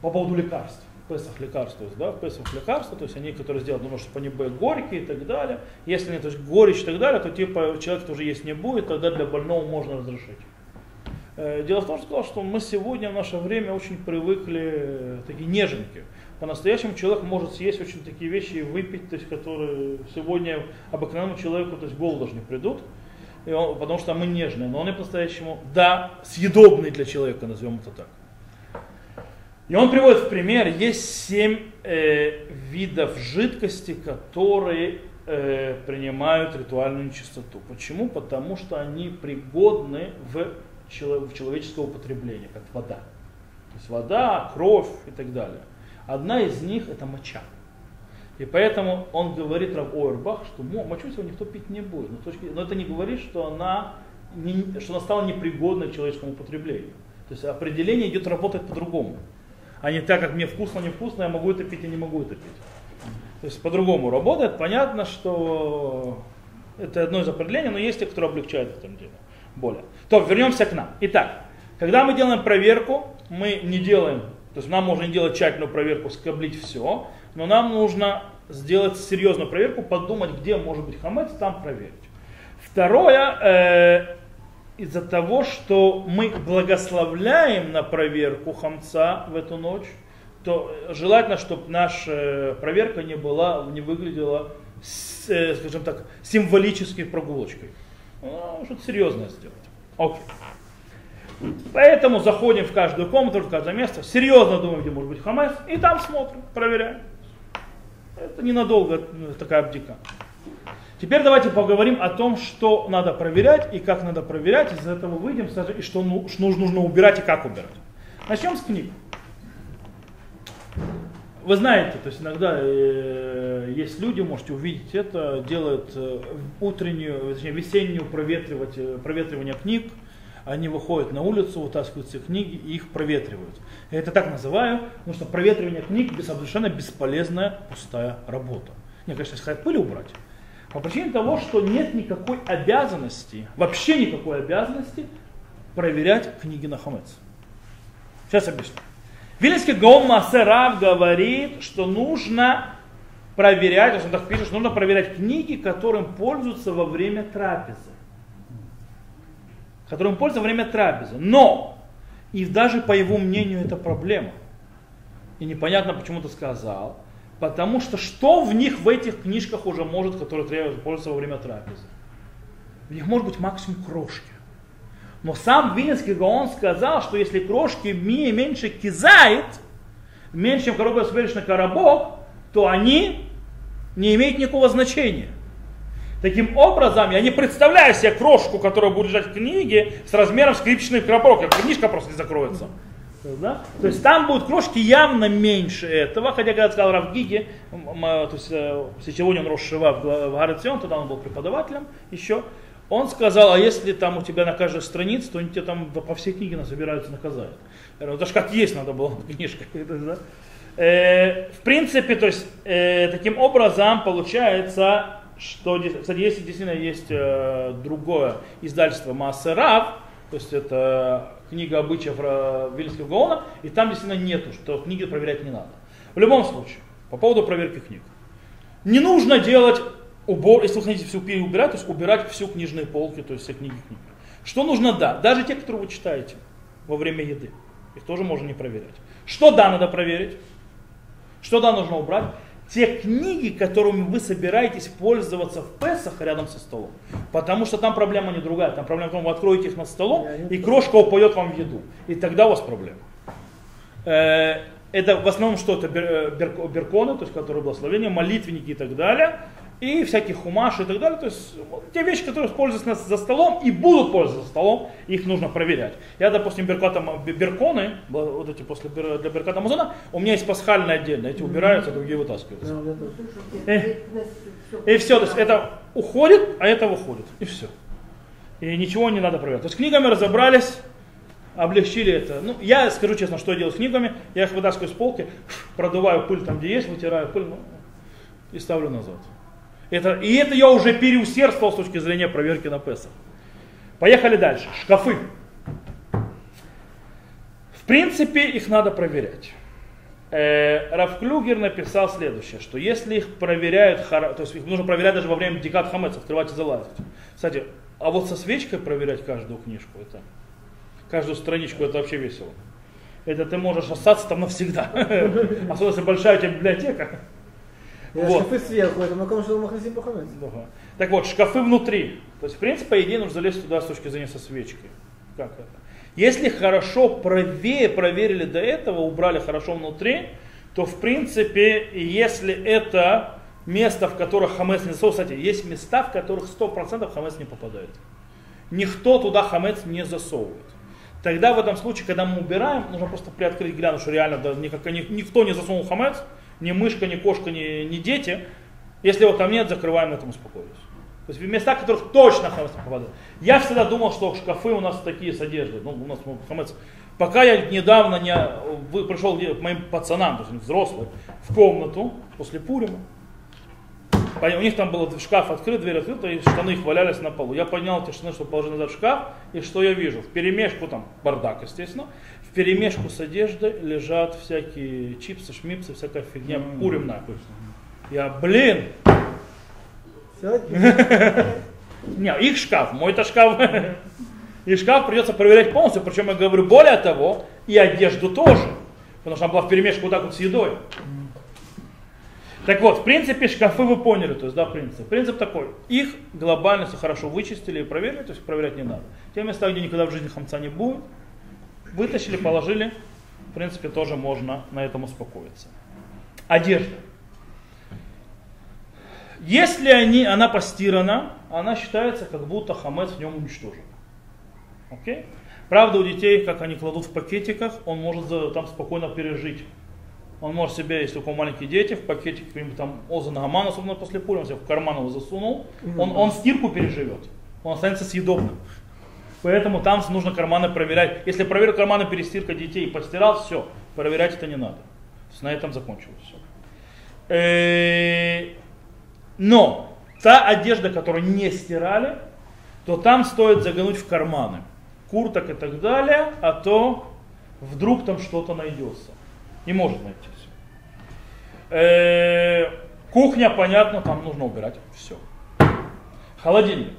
По поводу лекарств. Песах лекарства, то есть, да, Песах лекарства, то есть они, которые сделают, думают, что они были горькие и так далее. Если нет, то есть горечь и так далее, то типа человек тоже есть не будет, тогда для больного можно разрешить. Э, Дело в том, что сказал, что мы сегодня в наше время очень привыкли э, такие неженки. По-настоящему человек может съесть очень такие вещи и выпить, то есть, которые сегодня обыкновенному человеку то есть, голову даже не придут. И он- потому что мы нежные, но он и по-настоящему, да, съедобный для человека, назовем это так. И он приводит в пример, есть семь э, видов жидкости, которые э, принимают ритуальную нечистоту. Почему? Потому что они пригодны в, чело- в человеческое употребление, как вода. То есть вода, кровь и так далее. Одна из них это моча. И поэтому он говорит Рав Ойрбах, что мо- мочу сегодня никто пить не будет. Но, точки- но это не говорит, что она, не- что она стала непригодной к человеческому употреблению. То есть определение идет работать по-другому. А не так, как мне вкусно, невкусно, я могу это пить, я не могу это пить. То есть по-другому работает. Понятно, что это одно из определений, но есть те, которые облегчают в этом деле. Более. То, вернемся к нам. Итак, когда мы делаем проверку, мы не делаем, то есть нам можно не делать тщательную проверку, скоблить все, но нам нужно сделать серьезную проверку, подумать, где может быть хамец, там проверить. Второе, э, из-за того, что мы благословляем на проверку хамца в эту ночь, то желательно, чтобы наша проверка не была, не выглядела, э, скажем так, символической прогулочкой. Ну, что-то серьезное сделать. Окей. Поэтому заходим в каждую комнату, в каждое место, серьезно думаем, где может быть хамец, и там смотрим, проверяем. Это ненадолго э, такая бдика. Теперь давайте поговорим о том, что надо проверять и как надо проверять. Из этого выйдем и что ну- что нужно, нужно убирать и как убирать. Начнем с книг. Вы знаете, то есть иногда э, есть люди, можете увидеть это, делают э, утреннюю, точнее весеннюю проветривать, э, проветривание книг. Они выходят на улицу, вытаскивают все книги и их проветривают. Я это так называю, потому что проветривание книг совершенно бесполезная пустая работа. Не, конечно, если пыль убрать. По причине того, что нет никакой обязанности, вообще никакой обязанности проверять книги на хамец. Сейчас объясню. Вильнинский Гаон Масерав говорит, что нужно проверять, он так пишет, что нужно проверять книги, которым пользуются во время трапезы. Которым пользуются во время трапезы. Но, и даже по его мнению это проблема. И непонятно, почему ты сказал. Потому что что в них, в этих книжках уже может, которые требуют пользоваться во время трапезы? В них может быть максимум крошки. Но сам Винницкий Гаон сказал, что если крошки меньше кизает, меньше, чем коробка на коробок, то они не имеют никакого значения. Таким образом, я не представляю себе крошку, которая будет лежать в книге с размером скрипичной коробок, книжка просто не закроется. Да? То есть там будут крошки явно меньше этого, хотя когда сказал Равгиги, то есть э, сегодня он рос Шива в Гарацион, тогда он был преподавателем еще, он сказал, а если там у тебя на каждой странице, то они тебе там по всей книге насобираются наказать. Это же как есть надо было (laughs) книжка. Э, в принципе, то есть э, таким образом получается, что, кстати, если действительно есть э, другое издательство Маасерав, то есть это книга обычаев Вильского Гаона, и там действительно нету, что книги проверять не надо. В любом случае, по поводу проверки книг. Не нужно делать убор, если вы хотите всю убирать, то есть убирать всю книжные полки, то есть все книги книги. Что нужно да, даже те, которые вы читаете во время еды, их тоже можно не проверять. Что да, надо проверить? Что да, нужно убрать? Те книги, которыми вы собираетесь пользоваться в Песах рядом со столом. Потому что там проблема не другая. Там проблема в том, вы откроете их над столом, и крошка упадет вам в еду. И тогда у вас проблема. Э, это в основном что это э, берконы, то есть которые благословения, молитвенники и так далее и всяких хумаш и так далее. То есть те вещи, которые используются за столом и будут пользоваться за столом, их нужно проверять. Я, допустим, берката, берконы, вот эти после для берката Амазона, у меня есть пасхальные отдельно, эти убираются, другие вытаскиваются. И, и все, то есть это уходит, а это выходит, и все. И ничего не надо проверять. То есть книгами разобрались, облегчили это. Ну, я скажу честно, что я делаю с книгами. Я их вытаскиваю с полки, продуваю пыль там, где есть, вытираю пыль ну, и ставлю назад. Это, и это я уже переусердствовал с точки зрения проверки на Песах. Поехали дальше. Шкафы. В принципе, их надо проверять. Э, Равклюгер написал следующее, что если их проверяют, то есть их нужно проверять даже во время декад хамец, открывать и залазить. Кстати, а вот со свечкой проверять каждую книжку, это, каждую страничку, это вообще весело. Это ты можешь остаться там навсегда. (laughs) Особенно если большая у тебя библиотека. Вот. Шкафы сверху, это маком махасим пахамец. Так вот, шкафы внутри. То есть, в принципе, по идее, нужно залезть туда с точки зрения со свечкой. Как это? Если хорошо правее проверили до этого, убрали хорошо внутри, то в принципе, если это место, в которых хамец не засовывает, кстати, есть места, в которых 100% хамец не попадает. Никто туда хамец не засовывает. Тогда в этом случае, когда мы убираем, нужно просто приоткрыть, глянуть, что реально да, никак, никто не засунул хамец, ни мышка, ни кошка, ни, ни дети. Если его там нет, закрываем на этом успокоились. То есть в места, в которых точно хамец попадает. Я всегда думал, что шкафы у нас такие содержат. Ну, у нас хамец. Пока я недавно не пришел к моим пацанам, то есть взрослым, в комнату после Пурима. У них там был шкаф открыт, дверь открыта, и штаны их валялись на полу. Я поднял эти штаны, чтобы положить назад в шкаф, и что я вижу? В перемешку, там бардак, естественно, перемешку с одеждой лежат всякие чипсы, шмипсы, всякая фигня mm-hmm. пуримная. Я, блин! Не, их шкаф, мой-то шкаф. И шкаф придется проверять полностью, причем я говорю более того, и одежду тоже. Потому что она была в перемешку вот так вот с едой. Так вот, в принципе, шкафы вы поняли, то есть, да, принцип. Принцип такой, их глобально все хорошо вычистили и проверили, то есть проверять не надо. Те места, где никогда в жизни хамца не будет, вытащили, положили, в принципе, тоже можно на этом успокоиться. Одежда. Если они, она постирана, она считается, как будто хамец в нем уничтожен. Окей? Правда, у детей, как они кладут в пакетиках, он может там спокойно пережить. Он может себе, если у кого маленькие дети, в пакетик какой-нибудь там Озан Гаман, особенно после пули, он себе в карман его засунул, он, он стирку переживет. Он останется съедобным. Поэтому там нужно карманы проверять. Если проверил карманы перестирка детей постирал, все, проверять это не надо. На этом закончилось все. Э, но та одежда, которую не стирали, то там стоит заглянуть в карманы курток и так далее, а то вдруг там что-то найдется. Не может найтись. Э, кухня, понятно, там нужно убирать все. Холодильник.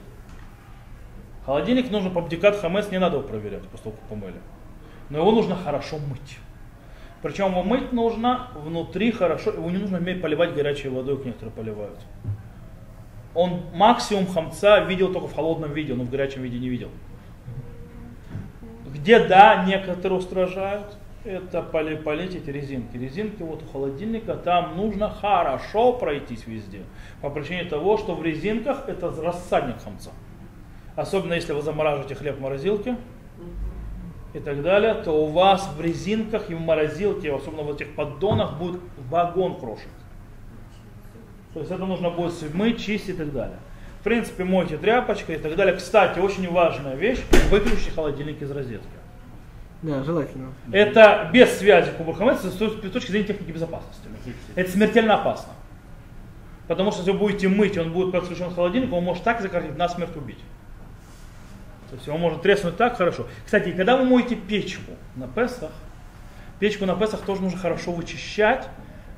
Холодильник нужно по бдикат хамес не надо его проверять, как помыли. Но его нужно хорошо мыть. Причем его мыть нужно внутри хорошо, его не нужно поливать горячей водой, как некоторые поливают. Он максимум хамца видел только в холодном виде, но в горячем виде не видел. Где да, некоторые устражают, это поли, полить эти резинки. Резинки вот у холодильника, там нужно хорошо пройтись везде. По причине того, что в резинках это рассадник хамца. Особенно если вы замораживаете хлеб в морозилке и так далее, то у вас в резинках и в морозилке, особенно в этих поддонах, будет вагон крошек. То есть это нужно будет мыть, чистить и так далее. В принципе, мойте тряпочкой и так далее. Кстати, очень важная вещь, выключите холодильник из розетки. Да, желательно. Это без связи Кубурхамед с точки зрения техники безопасности. Это смертельно опасно. Потому что если вы будете мыть, он будет подключен к холодильнику, он может так закоротить, насмерть убить. То есть его может треснуть так хорошо. Кстати, когда вы моете печку на Песах, печку на Песах тоже нужно хорошо вычищать,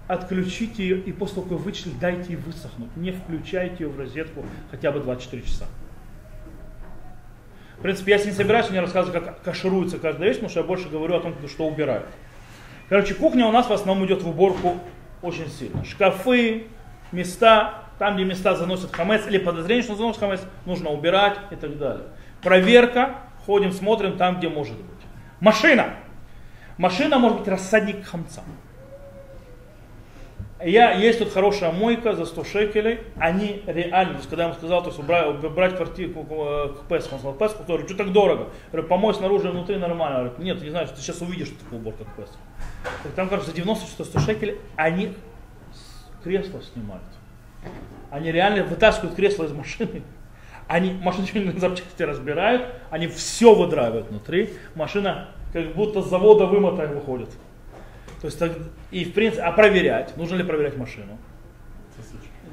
отключите ее и после того, как вы дайте ей высохнуть. Не включайте ее в розетку хотя бы 24 часа. В принципе, я не собираюсь мне рассказывать, как кашируется каждая вещь, потому что я больше говорю о том, что убирают. Короче, кухня у нас в основном идет в уборку очень сильно. Шкафы, места, там, где места заносят хамец, или подозрение, что заносят хамец, нужно убирать и так далее. Проверка, ходим, смотрим там, где может быть. Машина. Машина может быть рассадник хамца. Я, есть тут хорошая мойка за 100 шекелей, они реально, то есть, когда я ему сказал, то есть убрать, убрать квартиру к Песху, он сказал, Песху, я говорю, что так дорого? Я говорю, помой снаружи внутри нормально. Я говорю, нет, ты не знаешь, ты сейчас увидишь, что такое уборка к Песху. Там, кажется, за 90 что 100 шекелей они кресло снимают. Они реально вытаскивают кресло из машины, они машинные запчасти разбирают, они все выдраивают внутри. Машина как будто с завода вымотая выходит. То есть, и в принципе, а проверять, нужно ли проверять машину?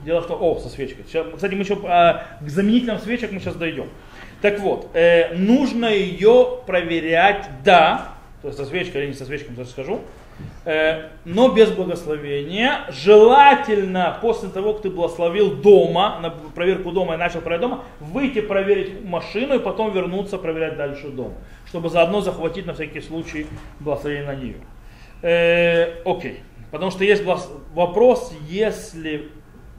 Дело в том, о, со свечкой. Сейчас, кстати, мы еще а, к заменителям свечек мы сейчас дойдем. Так вот, э, нужно ее проверять, да, то есть со свечкой или не со свечкой, сейчас скажу, но без благословения. Желательно после того, как ты благословил дома, на проверку дома и начал проверять дома, выйти проверить машину и потом вернуться проверять дальше дом, чтобы заодно захватить на всякий случай благословение на нее. Э, окей. Потому что есть вопрос, если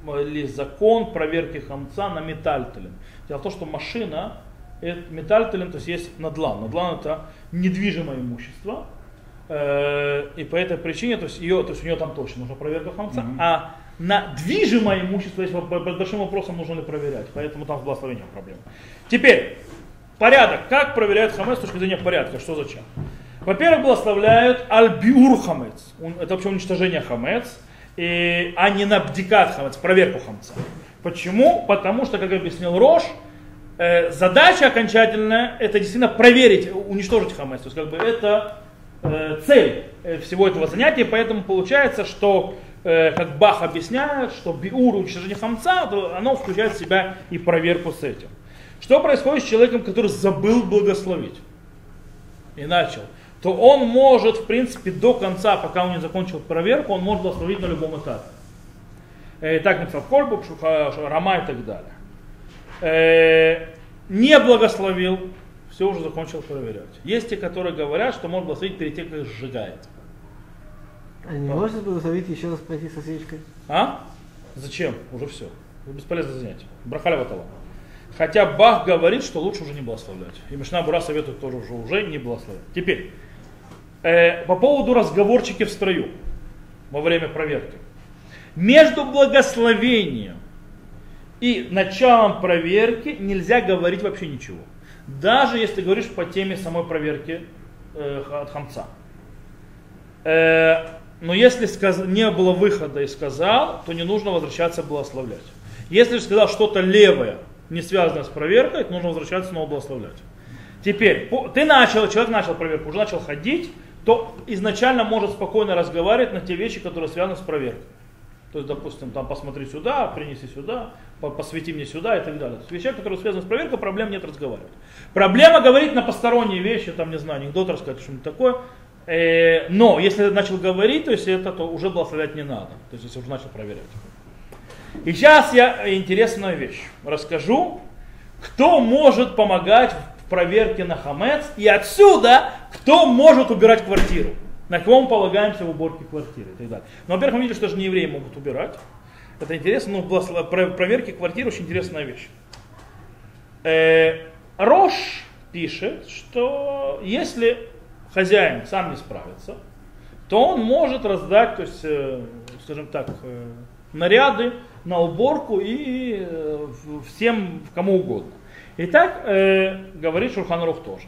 ли закон проверки хамца на метальтелем. Дело в том, что машина, метальтелем, то есть есть надлан. Надлан это недвижимое имущество, Э, и по этой причине, то есть, ее, то есть у нее там точно нужна проверка хамца, mm-hmm. а на движимое имущество есть под большим вопросом, нужно ли проверять. Поэтому там с благословением проблема. Теперь, порядок. Как проверяют хамец с точки зрения порядка? Что зачем? Во-первых, благословляют альбиур хамец. Это вообще уничтожение хамец, и, а не на бдикат хамец, проверку хамца. Почему? Потому что, как объяснил Рош, э, задача окончательная это действительно проверить, уничтожить хамец. То есть как бы это Э, цель э, всего этого занятия, поэтому получается, что э, как Бах объясняет, что биур уничтожение хамца, оно включает в себя и проверку с этим. Что происходит с человеком, который забыл благословить и начал? То он может, в принципе, до конца, пока он не закончил проверку, он может благословить на любом этапе. И так написал Кольбук, Рама и так далее. Не благословил, все уже закончил проверять. Есть те, которые говорят, что можно благословить перед тем, как сжигает. А не можно благословить еще раз пройти со свечкой? А? Зачем? Уже все. Бесполезно занятие. Брахали ватала. Хотя Бах говорит, что лучше уже не благословлять. И Мишна Бура советует тоже уже, уже не благословлять. Теперь, э, по поводу разговорчики в строю во время проверки. Между благословением и началом проверки нельзя говорить вообще ничего. Даже если говоришь по теме самой проверки э, от хамца. Э, но если сказ... не было выхода и сказал, то не нужно возвращаться благословлять. Если же сказал что-то левое, не связанное с проверкой, то нужно возвращаться снова благословлять. Теперь, ты начал, человек начал проверку, уже начал ходить, то изначально может спокойно разговаривать на те вещи, которые связаны с проверкой. То есть, допустим, там посмотри сюда, принеси сюда, посвети мне сюда и так далее. То есть которые связаны с проверкой, проблем нет разговаривать. Проблема говорить на посторонние вещи, там, не знаю, анекдот рассказать, что-нибудь такое. Э, но если начал говорить, то есть это то уже благословлять не надо. То есть если уже начал проверять. И сейчас я интересную вещь расскажу. Кто может помогать в проверке на хамец и отсюда кто может убирать квартиру на кого мы полагаемся в уборке квартиры и так далее. Но, во-первых, мы видели, что даже не евреи могут убирать. Это интересно, но ну, проверки квартиры очень интересная вещь. Э, Рош пишет, что если хозяин сам не справится, то он может раздать, то есть, э, скажем так, э, наряды на уборку и всем, кому угодно. И так э, говорит Шурханарух тоже,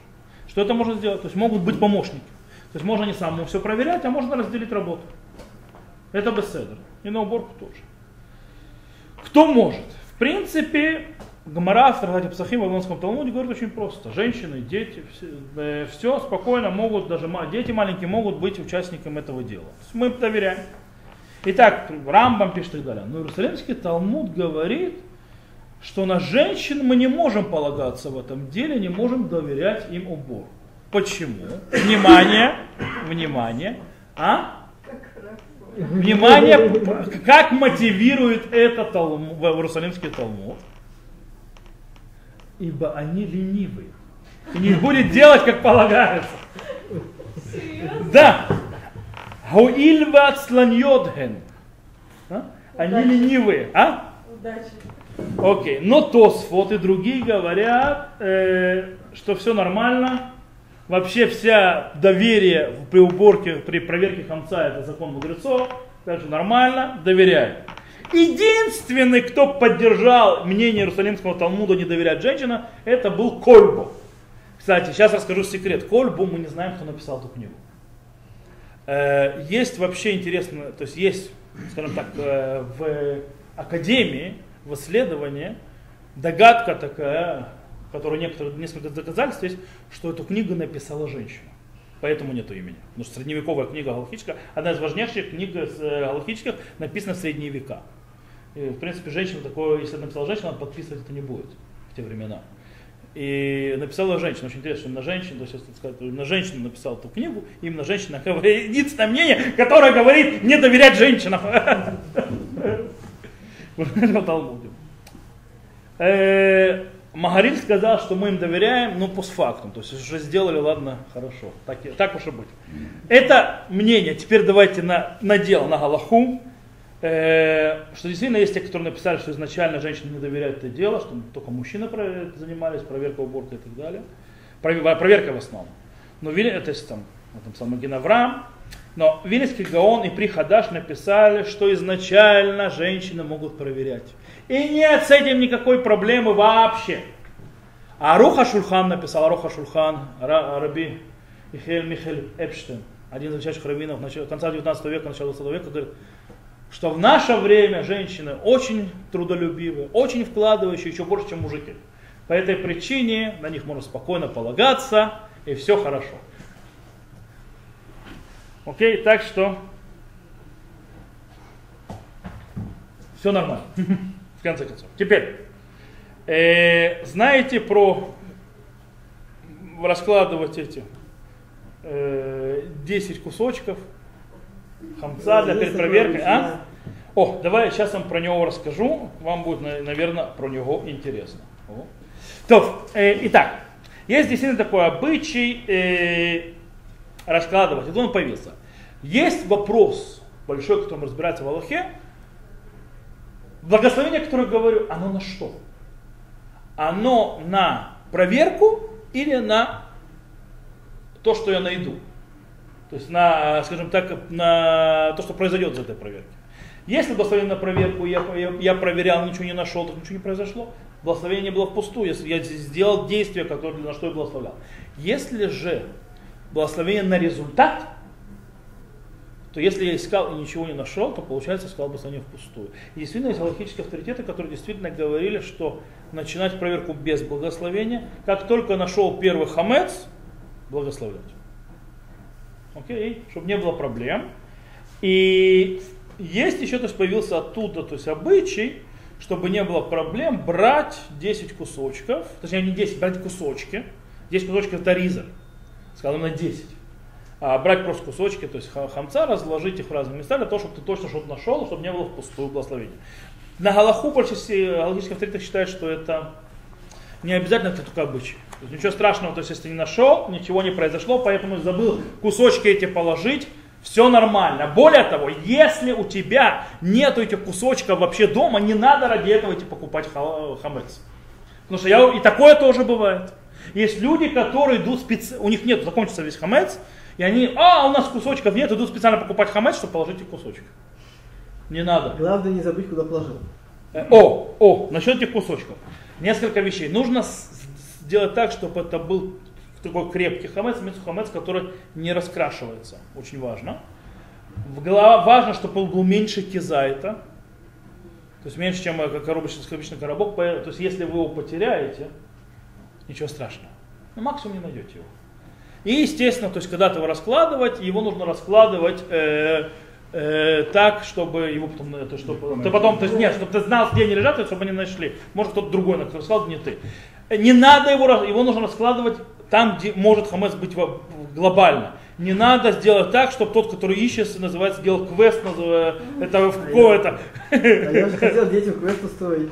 что это можно сделать. То есть могут быть помощники. То есть можно не самому все проверять, а можно разделить работу. Это беседер. И на уборку тоже. Кто может? В принципе, Гмара в Трактате Псахим в Вавилонском Талмуде говорит очень просто. Женщины, дети, все, э, все спокойно могут, даже дети маленькие могут быть участниками этого дела. Мы доверяем. Итак, Рамбам пишет и так далее. Но Иерусалимский Талмуд говорит, что на женщин мы не можем полагаться в этом деле, не можем доверять им уборку. Почему? Внимание, внимание. А? Внимание, как мотивирует это Талмуд, Иерусалимский Талмуд? Ибо они ленивые. И не будет делать, как полагается. Да. Гуильва ацланьодген. А? Они ленивые. А? Окей. Но Тосфот и другие говорят, э, что все нормально, Вообще вся доверие при уборке, при проверке хамца это закон мудрецов, так что нормально, доверяем. Единственный, кто поддержал мнение Иерусалимского Талмуда не доверять женщинам, это был Кольбо. Кстати, сейчас расскажу секрет. Кольбу мы не знаем, кто написал эту книгу. Э, есть вообще интересно, то есть есть, скажем так, э, в академии, в исследовании догадка такая, которой некоторые, несколько доказательств есть, что эту книгу написала женщина. Поэтому нету имени. Потому что средневековая книга Галахическая, одна из важнейших книг Галахических, написана в средние века. И, в принципе, женщина такое, если написала женщина, подписывать это не будет в те времена. И написала женщина, очень интересно, на женщину, то есть, сказать, на женщину написал эту книгу, именно женщина, единственное мнение, которое говорит не доверять женщинам. (laughs) В Талмуде. Магариль сказал, что мы им доверяем, но постфактум. То есть уже сделали, ладно, хорошо. Так, так уж и быть. Это мнение. Теперь давайте на, на дело, на Галаху. Э, что действительно есть те, которые написали, что изначально женщины не доверяют это дело, что только мужчины занимались, проверка уборка и так далее. Проверка в основном. Но это есть там, там самый Генаврам, но Вильнинский Гаон и Прихадаш написали, что изначально женщины могут проверять. И нет с этим никакой проблемы вообще. А Руха Шульхан написал, Руха Шульхан, Раби Михаил Михаил Эпштейн, один из величайших раввинов конца 19 века, начала 20 века, говорит, что в наше время женщины очень трудолюбивые, очень вкладывающие, еще больше, чем мужики. По этой причине на них можно спокойно полагаться, и все хорошо. Окей, так что все нормально (laughs) конце концов. Теперь, э, знаете про раскладывать эти э, 10 кусочков хамца для перед проверкой, а? О, давай сейчас вам про него расскажу, вам будет, наверное, про него интересно. О. То, э, итак, есть действительно такой обычай э, раскладывать, это он появился. Есть вопрос большой, которым разбирается в Аллахе, Благословение, которое говорю, оно на что? Оно на проверку или на то, что я найду? То есть на, скажем так, на то, что произойдет за этой проверки. Если благословение на проверку, я, я, я проверял, ничего не нашел, так ничего не произошло. Благословение было впустую, если я сделал действие, которое, на что я благословлял. Если же благословение на результат, то если я искал и ничего не нашел, то получается искал благословение впустую. И действительно есть галактические авторитеты, которые действительно говорили, что начинать проверку без благословения, как только нашел первый хамец, благословлять. Окей, чтобы не было проблем. И есть еще, то есть появился оттуда, то есть обычай, чтобы не было проблем, брать 10 кусочков, точнее не 10, брать кусочки, 10 кусочков это ризаль, сказал на 10. А брать просто кусочки, то есть хамца, разложить их в разные места, для того, чтобы ты точно что-то нашел, чтобы не было впустую благословения. На Галаху большинство галактических авторитетов считают, что это не обязательно это только обычай. То есть ничего страшного, то есть если ты не нашел, ничего не произошло, поэтому забыл кусочки эти положить, все нормально. Более того, если у тебя нету этих кусочков вообще дома, не надо ради этого идти покупать хамец. Потому что я, и такое тоже бывает. Есть люди, которые идут специально, у них нет, закончится весь хамец, и они, а, у нас кусочков нет, идут специально покупать хамец, чтобы положить их кусочек. Не надо. Главное не забыть, куда положил. Э, о, о, насчет этих кусочков. Несколько вещей. Нужно сделать так, чтобы это был такой крепкий хамец, хамец, который не раскрашивается. Очень важно. Важно, чтобы он был меньше кизайта. То есть меньше, чем как обычный, обычный коробок. То есть если вы его потеряете, ничего страшного. Ну, максимум не найдете его. И, естественно, то есть когда-то его раскладывать, его нужно раскладывать э, э, так, чтобы его потом, это, чтобы, ты потом, то есть, нет, чтобы ты знал, где они лежат, чтобы они нашли. Может кто-то другой на раскладывать, не ты. Не надо его, его нужно раскладывать там, где может хамец быть глобально. Не надо сделать так, чтобы тот, который ищет, называется, сделал квест, называя, это в какое-то. А я же хотел детям квест устроить.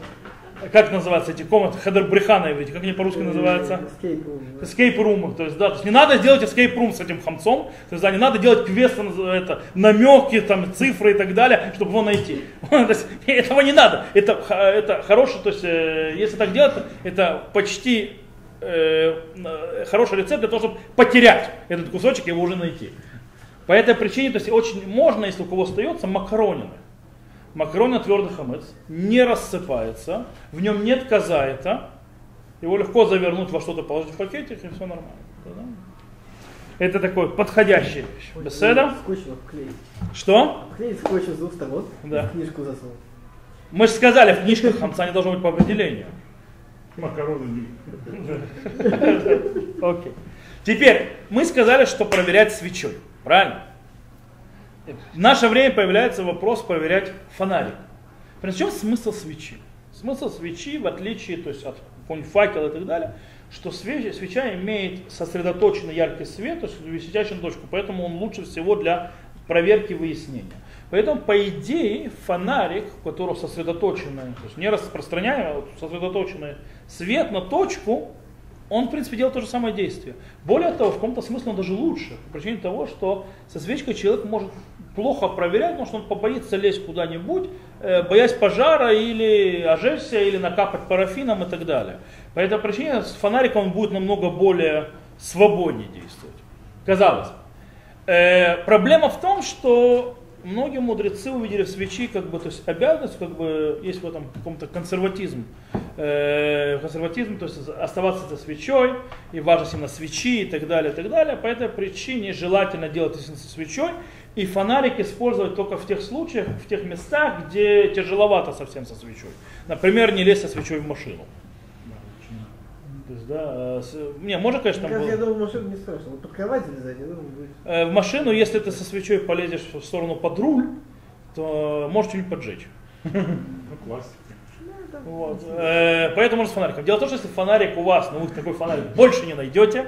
Как называются эти комнаты? Хедер бреха на иврите, как они по-русски э, называются? Escape room. Escape room. То есть, да, то есть не надо делать escape room с этим хамцом, то есть, да, не надо делать квесты, это, намеки, там, цифры и так далее, чтобы его найти. (laughs) есть, (laughs) этого не надо. Это, это хороший, то есть, э, если так делать, это почти э, хороший рецепт для того, чтобы потерять этот кусочек и его уже найти. По этой причине, то есть очень можно, если у кого остается, макаронины. Макароны твердый хамец не рассыпается, в нем нет казаита, его легко завернуть во что-то, положить в пакетик, и все нормально. Это такой подходящий вещь. Беседа. Скотч клеить. Что? Клеить скотч с двух сторон, да. книжку засунул. Мы же сказали, в книжках хамца не должно быть по определению. Макароны (laughs) Окей. Теперь, мы сказали, что проверять свечой. Правильно? В наше время появляется вопрос проверять фонарик. В чем смысл свечи? Смысл свечи, в отличие то есть от факела и так далее, что свеча, свеча имеет сосредоточенный яркий свет, то есть светящую точку, поэтому он лучше всего для проверки выяснения. Поэтому, по идее, фонарик, у которого сосредоточенный, то есть не распространяемый, а сосредоточенный свет на точку, он, в принципе, делает то же самое действие. Более того, в каком-то смысле он даже лучше, по причине того, что со свечкой человек может плохо проверять, потому что он побоится лезть куда-нибудь, э, боясь пожара или ожечься, или накапать парафином и так далее. По этой причине с фонариком он будет намного более свободнее действовать. Казалось бы. Э, проблема в том, что многие мудрецы увидели свечи как бы, то есть обязанность, как бы есть в этом каком-то консерватизм. Э, консерватизм, то есть оставаться со свечой, и важность именно свечи и так далее, и так далее. По этой причине желательно делать со свечой, и фонарик использовать только в тех случаях, в тех местах, где тяжеловато совсем со свечой. Например, не лезть со свечой в машину. То есть, да, с, не, можно, конечно, Как было... я думаю, в машину не страшно. Вот под кровать залезать, я думаю, будет. Э, В машину, если ты со свечой полезешь в сторону под руль, то можешь что-нибудь поджечь. Ну, классика. Вот. Э, Поэтому можно с фонариком. Дело в том, что если фонарик у вас, ну вы такой фонарик больше не найдете,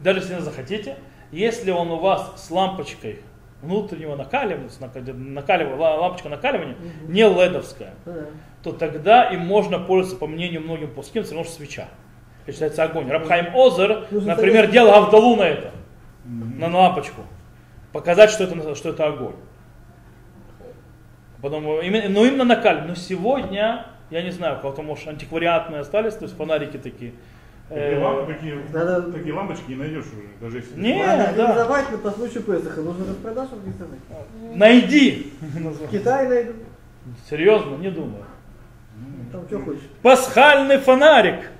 даже если не захотите, если он у вас с лампочкой внутреннего накаливания, накаливания, ла- лампочка накаливания, не ледовская, Ну да. то тогда им можно пользоваться, по мнению многим плоским, все равно что свеча. Это считается огонь. Рабхайм Озер, Нужно например, ставить- делал Авдалу на это, на лампочку. Показать, что это, что это огонь. Потом, именно, ну именно накаль. Но сегодня, я не знаю, у кого-то, может, антиквариатные остались, то есть фонарики такие. Такие, Э, лампы- такие, Надо- такие лампочки не найдешь уже, даже если... Не, Ладно, да. организовать на по случаю Песаха. Нужно распродаж организовать. Найди. В Китае найду. Серьезно, не думаю. Там что хочешь. Пасхальный фонарик.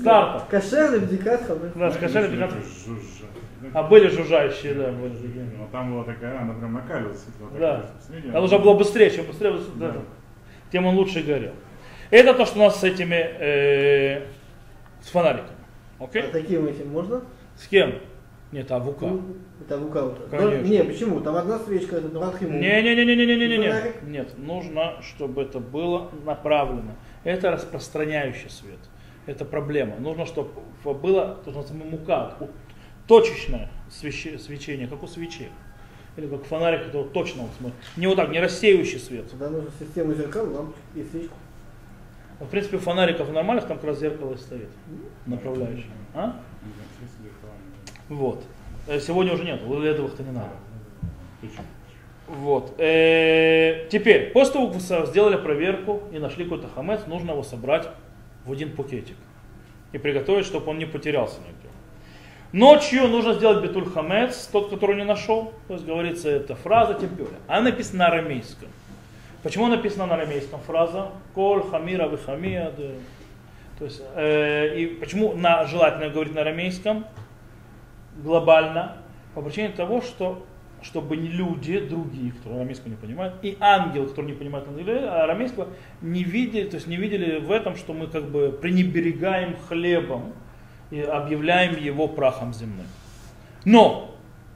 Старта. Кошерный бдикат. Да, как- жужжать. А были жужжающие, да, были такие. Ну, там была такая, она прям накалилась. вот так Да. Она уже было быстрее, чем быстрее, Да. тем он лучше горел. Это то, что у нас с этими, э, с фонариками. Окей? А таким этим можно? С кем? Нет, а ВУК. Ну, Это вука уже. Конечно. Но- Не, почему? Там одна свечка, это дурак ему. Не-не-не-не-не-не-не. Фонарик? Нет, нужно, чтобы это было направлено. Это распространяющий свет. Это проблема. Нужно, чтобы было, то, что мука, точечное свече- свечение, как у свечей. Или как фонарик, который точно вот смотрит. Не вот так, не рассеивающий свет. Туда нужно систему зеркал, лампочку и свечку. В принципе, у фонариков нормальных там как раз зеркало стоит. Направляющее. А? Вот. Э, Сегодня уже нет, у ледовых-то не надо. Вот. Э, Теперь, после того, как вы сделали проверку и нашли какой-то хамец, нужно его собрать в один пакетик. И приготовить, чтобы он не потерялся нигде. Ночью нужно сделать бетуль хамец, тот, который не нашел. То есть говорится, это фраза темпюля. Она написана на арамейском. Почему написана на арамейском фраза? Коль, хамира, вихамия. То есть, э, и почему на, желательно говорить на арамейском? глобально по причине того, что чтобы люди, другие, которые арамейского не понимают, и ангелы, которые не понимают ангелы- арамейского, не видели, то есть не видели в этом, что мы как бы пренебрегаем хлебом и объявляем его прахом земным. Но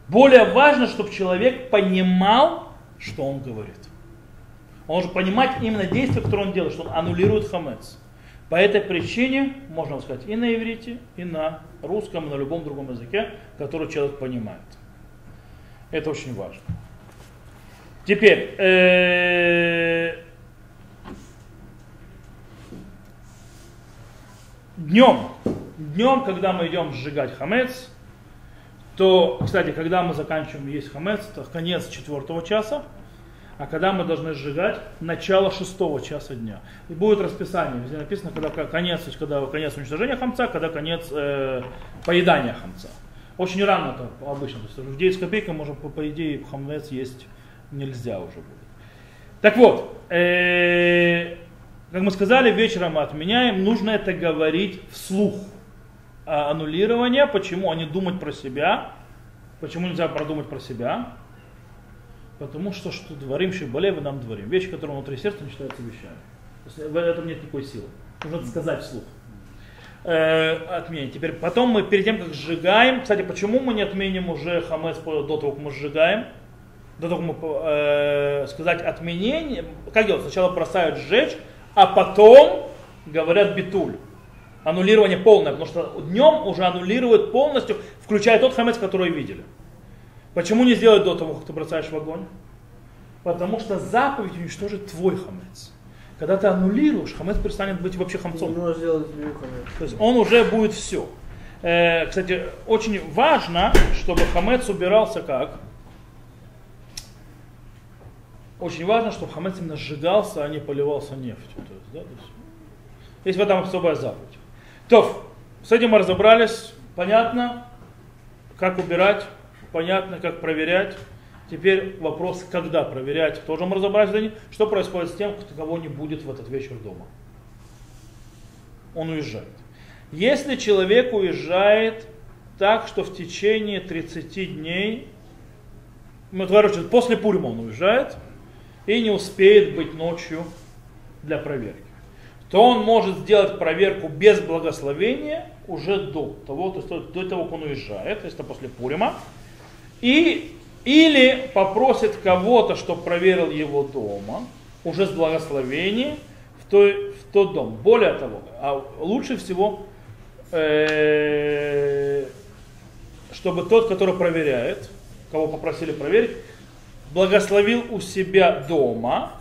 более важно, чтобы человек понимал, что он говорит. Он должен понимать именно действие, которое он делает, что он аннулирует хамец. По этой причине можно сказать и на иврите, и на русском, и на любом другом языке, который человек понимает. Это очень важно. Теперь, э, днем, днем, когда мы идем сжигать хамец, то, кстати, когда мы заканчиваем есть хамец, это конец четвертого часа, а когда мы должны сжигать начало шестого часа дня. И будет расписание, везде написано, когда конец, когда конец уничтожения хамца, когда конец э, поедания хамца. Очень рано это обычно, то есть в 9 с копейкой, можно по, по идее хамец есть нельзя уже будет. Так вот, э, как мы сказали, вечером мы отменяем, нужно это говорить вслух. А аннулирование, почему? А не думать про себя. Почему нельзя продумать про себя? Потому что что дворим шибалев и нам дворим. Вещи, которые внутри сердца не считаются вещами. То есть в этом нет никакой силы. Нужно это сказать вслух. Э, отменить. Теперь потом мы перед тем, как сжигаем, кстати, почему мы не отменим уже хамец по- до того, как мы сжигаем? До того, как мы э, сказать отменение, как делать? Сначала бросают сжечь, а потом говорят битуль. Аннулирование полное, потому что днем уже аннулируют полностью, включая тот хамец, который видели. Почему не сделать до того, как ты бросаешь в огонь? Потому что заповедь уничтожит твой хамец. Когда ты аннулируешь, хамец перестанет быть вообще хамцом. То есть он уже будет все. кстати, очень важно, чтобы хамец убирался как? Очень важно, чтобы хамец именно сжигался, а не поливался нефтью. То есть, да, то есть, есть в этом особая заповедь. То, с этим мы разобрались. Понятно, как убирать, понятно, как проверять. Теперь вопрос, когда проверять, тоже мы разобрались. Что происходит с тем, кого не будет в этот вечер дома? Он уезжает. Если человек уезжает так, что в течение 30 дней, ну, короче, после Пурима он уезжает и не успеет быть ночью для проверки, то он может сделать проверку без благословения уже до того, то есть до того, как он уезжает, то есть это после Пурима, и, или попросит кого-то, чтобы проверил его дома, уже с благословением, в, той, в тот дом. Более того, а лучше всего, э, чтобы тот, который проверяет, кого попросили проверить, благословил у себя дома,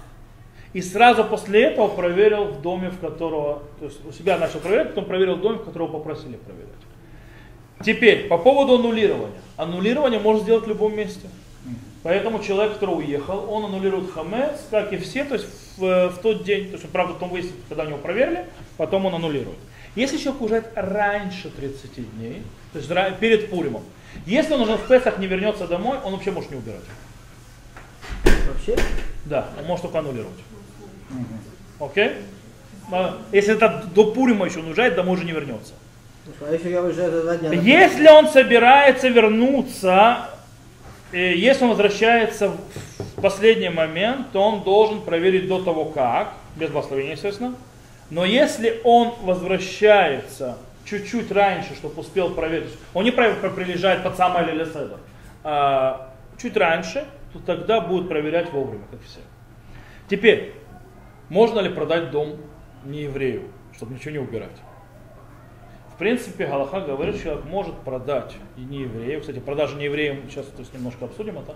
и сразу после этого проверил в доме, в которого, то есть у себя начал проверять, потом проверил в доме, в которого попросили проверять. Теперь, по поводу аннулирования. Аннулирование можно сделать в любом месте. Поэтому человек, который уехал, он аннулирует хамец, как и все, то есть в, в тот день, то есть, правда, потом выяснит, когда у него проверили, потом он аннулирует. Если человек уезжает раньше 30 дней, то есть перед Пуримом, если он уже в Песах не вернется домой, он вообще может не убирать. Вообще? Да, он может только аннулировать. Окей? А, Если это до Пурима еще он уезжает, домой уже не вернется. А если он собирается вернуться, э, если он возвращается в последний момент, то он должен проверить до того как, без благословения, естественно. Но если он возвращается чуть-чуть раньше, чтобы успел проверить, он не приезжает под самое Лелеседа, а чуть раньше, то тогда будет проверять вовремя, как все. Теперь, можно ли продать дом не еврею, чтобы ничего не убирать? В принципе, Галаха говорит, что человек может продать и не еврею. Кстати, продажа не сейчас то есть, немножко обсудим это.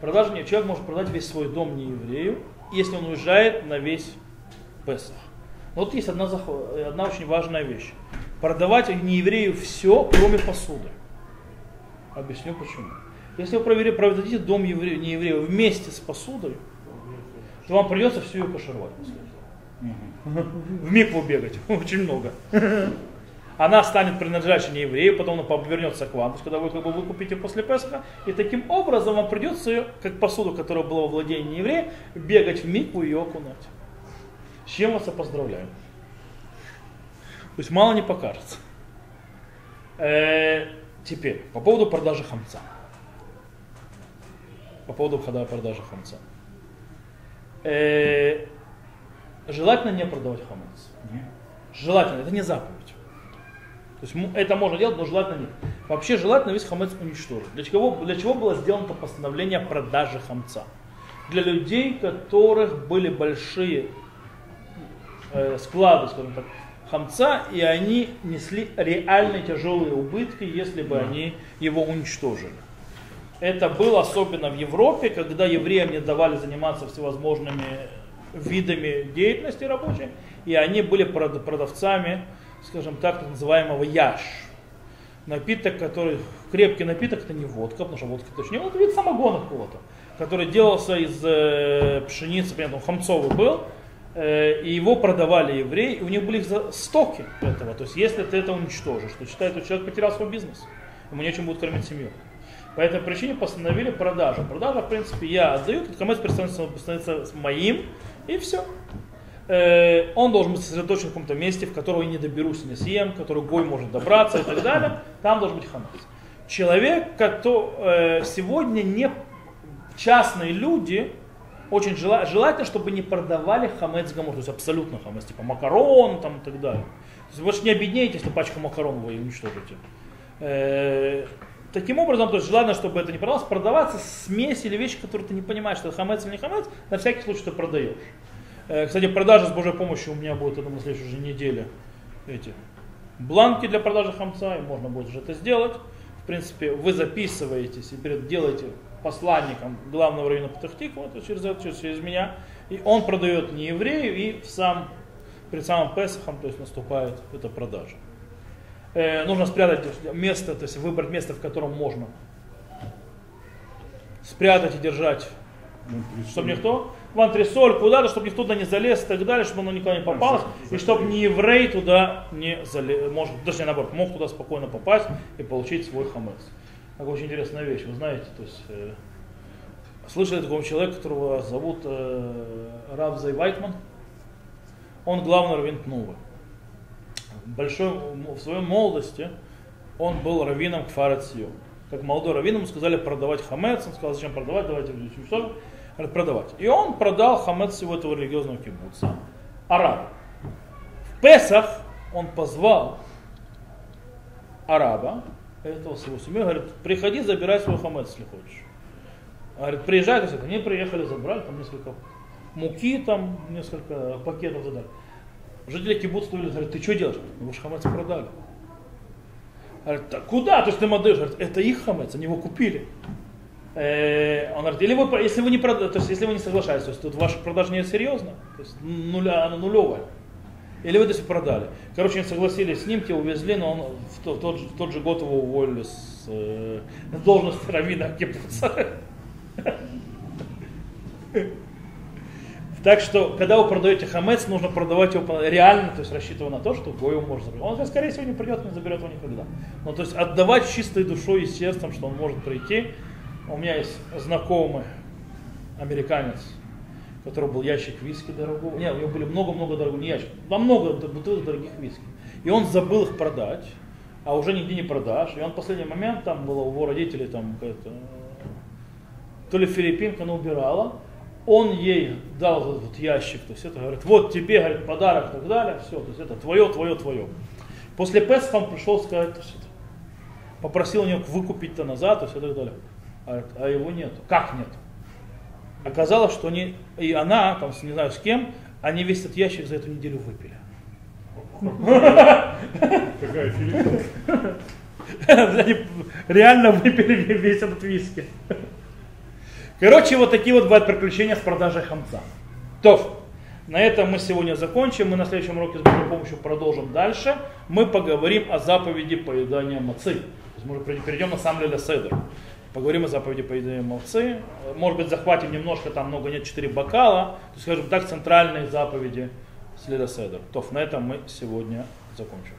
Продажа не, человек может продать весь свой дом не еврею, если он уезжает на весь Песах. Но вот есть одна, одна очень важная вещь. Продавать не еврею все, кроме посуды. Объясню почему. Если вы продадите дом еврею, не еврею вместе с посудой, то вам придется всю ее кошеровать. В микву бегать. (laughs) Очень много. Она станет принадлежащей не еврею, потом она повернется к вам, то есть когда вы как бы выкупите после Песха, и таким образом вам придется ее, как посуду, которая была во владении еврея, бегать в микву и ее окунать. С чем вас я поздравляю. То есть мало не покажется. Э, теперь, по поводу продажи хамца. По поводу входа продажи хамца. Э, желательно не продавать хамец. Желательно, это не заповедь. То есть это можно делать, но желательно нет. Вообще желательно весь хамец уничтожить. Для чего, для чего было сделано это постановление о продаже хамца? Для людей, у которых были большие э, склады, скажем так, хамца, и они несли реально тяжелые убытки, если бы они его уничтожили. Это было особенно в Европе, когда евреям не давали заниматься всевозможными видами деятельности рабочей, и они были прод- продавцами, скажем так, так называемого яш. Напиток, который, крепкий напиток, это не водка, потому что водка водка, это вид самогона какого-то, который делался из э, пшеницы, понятно, он хамцовый был, э, и его продавали евреи, и у них были стоки этого. То есть, если ты это уничтожишь, то считай, что человек потерял свой бизнес, ему нечем будет кормить семью. По этой причине постановили продажу. Продажа, в принципе, я отдаю, этот хамец становится, становится моим, и все. Э, он должен быть сосредоточен в каком-то месте, в которого я не доберусь, не съем, в который гой может добраться и так далее. Там должен быть хамец. Человек, который сегодня не частные люди, очень жела- желательно, чтобы не продавали хамец гамор, то есть абсолютно хамец, типа макарон там и так далее. То есть вы же не обеднеете, если пачку макарон вы уничтожите. Э, Таким образом, то есть желательно, чтобы это не продавалось, продаваться смесь или вещи, которые ты не понимаешь, что это хамец или не хамец, на всякий случай ты продаешь. Э, Кстати, продажа с Божьей помощью у меня я думаю, в следующей уже неделе эти бланки для продажи хамца, и можно будет уже это сделать. В принципе, вы записываетесь и перед делаете посланником главного района Патахтикова, это через, это, через, через меня, и он продает не еврею, и в сам, перед самым Песохом, то есть наступает эта продажа. Э, нужно спрятать место, то есть выбрать место, в котором можно спрятать и держать Ну, чтобы никто в антресоль куда-то, чтобы никто туда не залез и так далее, чтобы оно никуда не попалось, и чтобы ни еврей туда не залез, может, даже наоборот, мог туда спокойно попасть и получить свой хамец. Такая очень интересная вещь, вы знаете, то есть э, слышали о таком человеке, которого зовут э, Рав Зай Вайтман? Он главный раввин Тнувы. Большой, в своей молодости он был раввином Кфара Цион. Как молодой раввин ему сказали продавать хамец, он сказал, зачем продавать, давайте уничтожим. Продавать. И он продал хамец всего этого религиозного кибуца. Араб. В Песах он позвал араба, этого своего семью, говорит, приходи, забирай свой хамец, если хочешь. Говорит, приезжай, то они приехали, забрали там несколько муки, там несколько пакетов задали. Жители кибуца говорят, ты что делаешь? Ну, вы же хамец продали. Говорит, «Да куда? То есть ты ему отдаешь? Говорит, это их хамец, они его купили. Э, Он говорит, или вы, если вы не то есть если вы не соглашаетесь, то есть тут ваша продажа не серьезна, то есть нуля, она нулевая. Или вы то есть продали. Короче, они согласились с ним, те увезли, но он в тот, в тот, же, в тот же год его уволили с э, должности раввина кибуца. (laughs) Так что, когда вы продаете хамец, нужно продавать его реально, то есть рассчитывая на то, что его может забрать. Он, скорее всего, не придет, не заберет его никогда. Но то есть отдавать чистой душой и сердцем, что он может прийти. У меня есть знакомый американец, у которого был ящик виски дорогого. Нет, у него были много-много дорогого, не ящик, во много бутылок дорогих виски. И он забыл их продать. а уже нигде не продашь. И он в последний момент, там было у его родителей, там, какая-то, то ли филиппинка, она убирала. Он ей дал этот вот ящик, то есть это говорит, вот тебе, говорит, подарок и так далее, все, то есть это твое, твое, твое. После Песха он пришел сказать, попросил у него выкупить-то назад, то есть и так далее. А, а его нет. Как нет? Оказалось, что они, и она, там, не знаю с кем, они весь этот ящик за эту неделю выпили. Какая. Они реально выпили весь этот виски. Короче, вот такие вот бывают приключения с продажей хамца. То, на этом мы сегодня закончим. Мы на следующем уроке с Божьей помощью продолжим дальше. Мы поговорим о заповеди поедания мацы. То есть мы перейдем на самом деле седр. Поговорим о заповеди поедания мацы. Может быть, захватим немножко, там много нет, 4 бокала. То есть, скажем так, центральные заповеди следа седр. То, на этом мы сегодня закончим.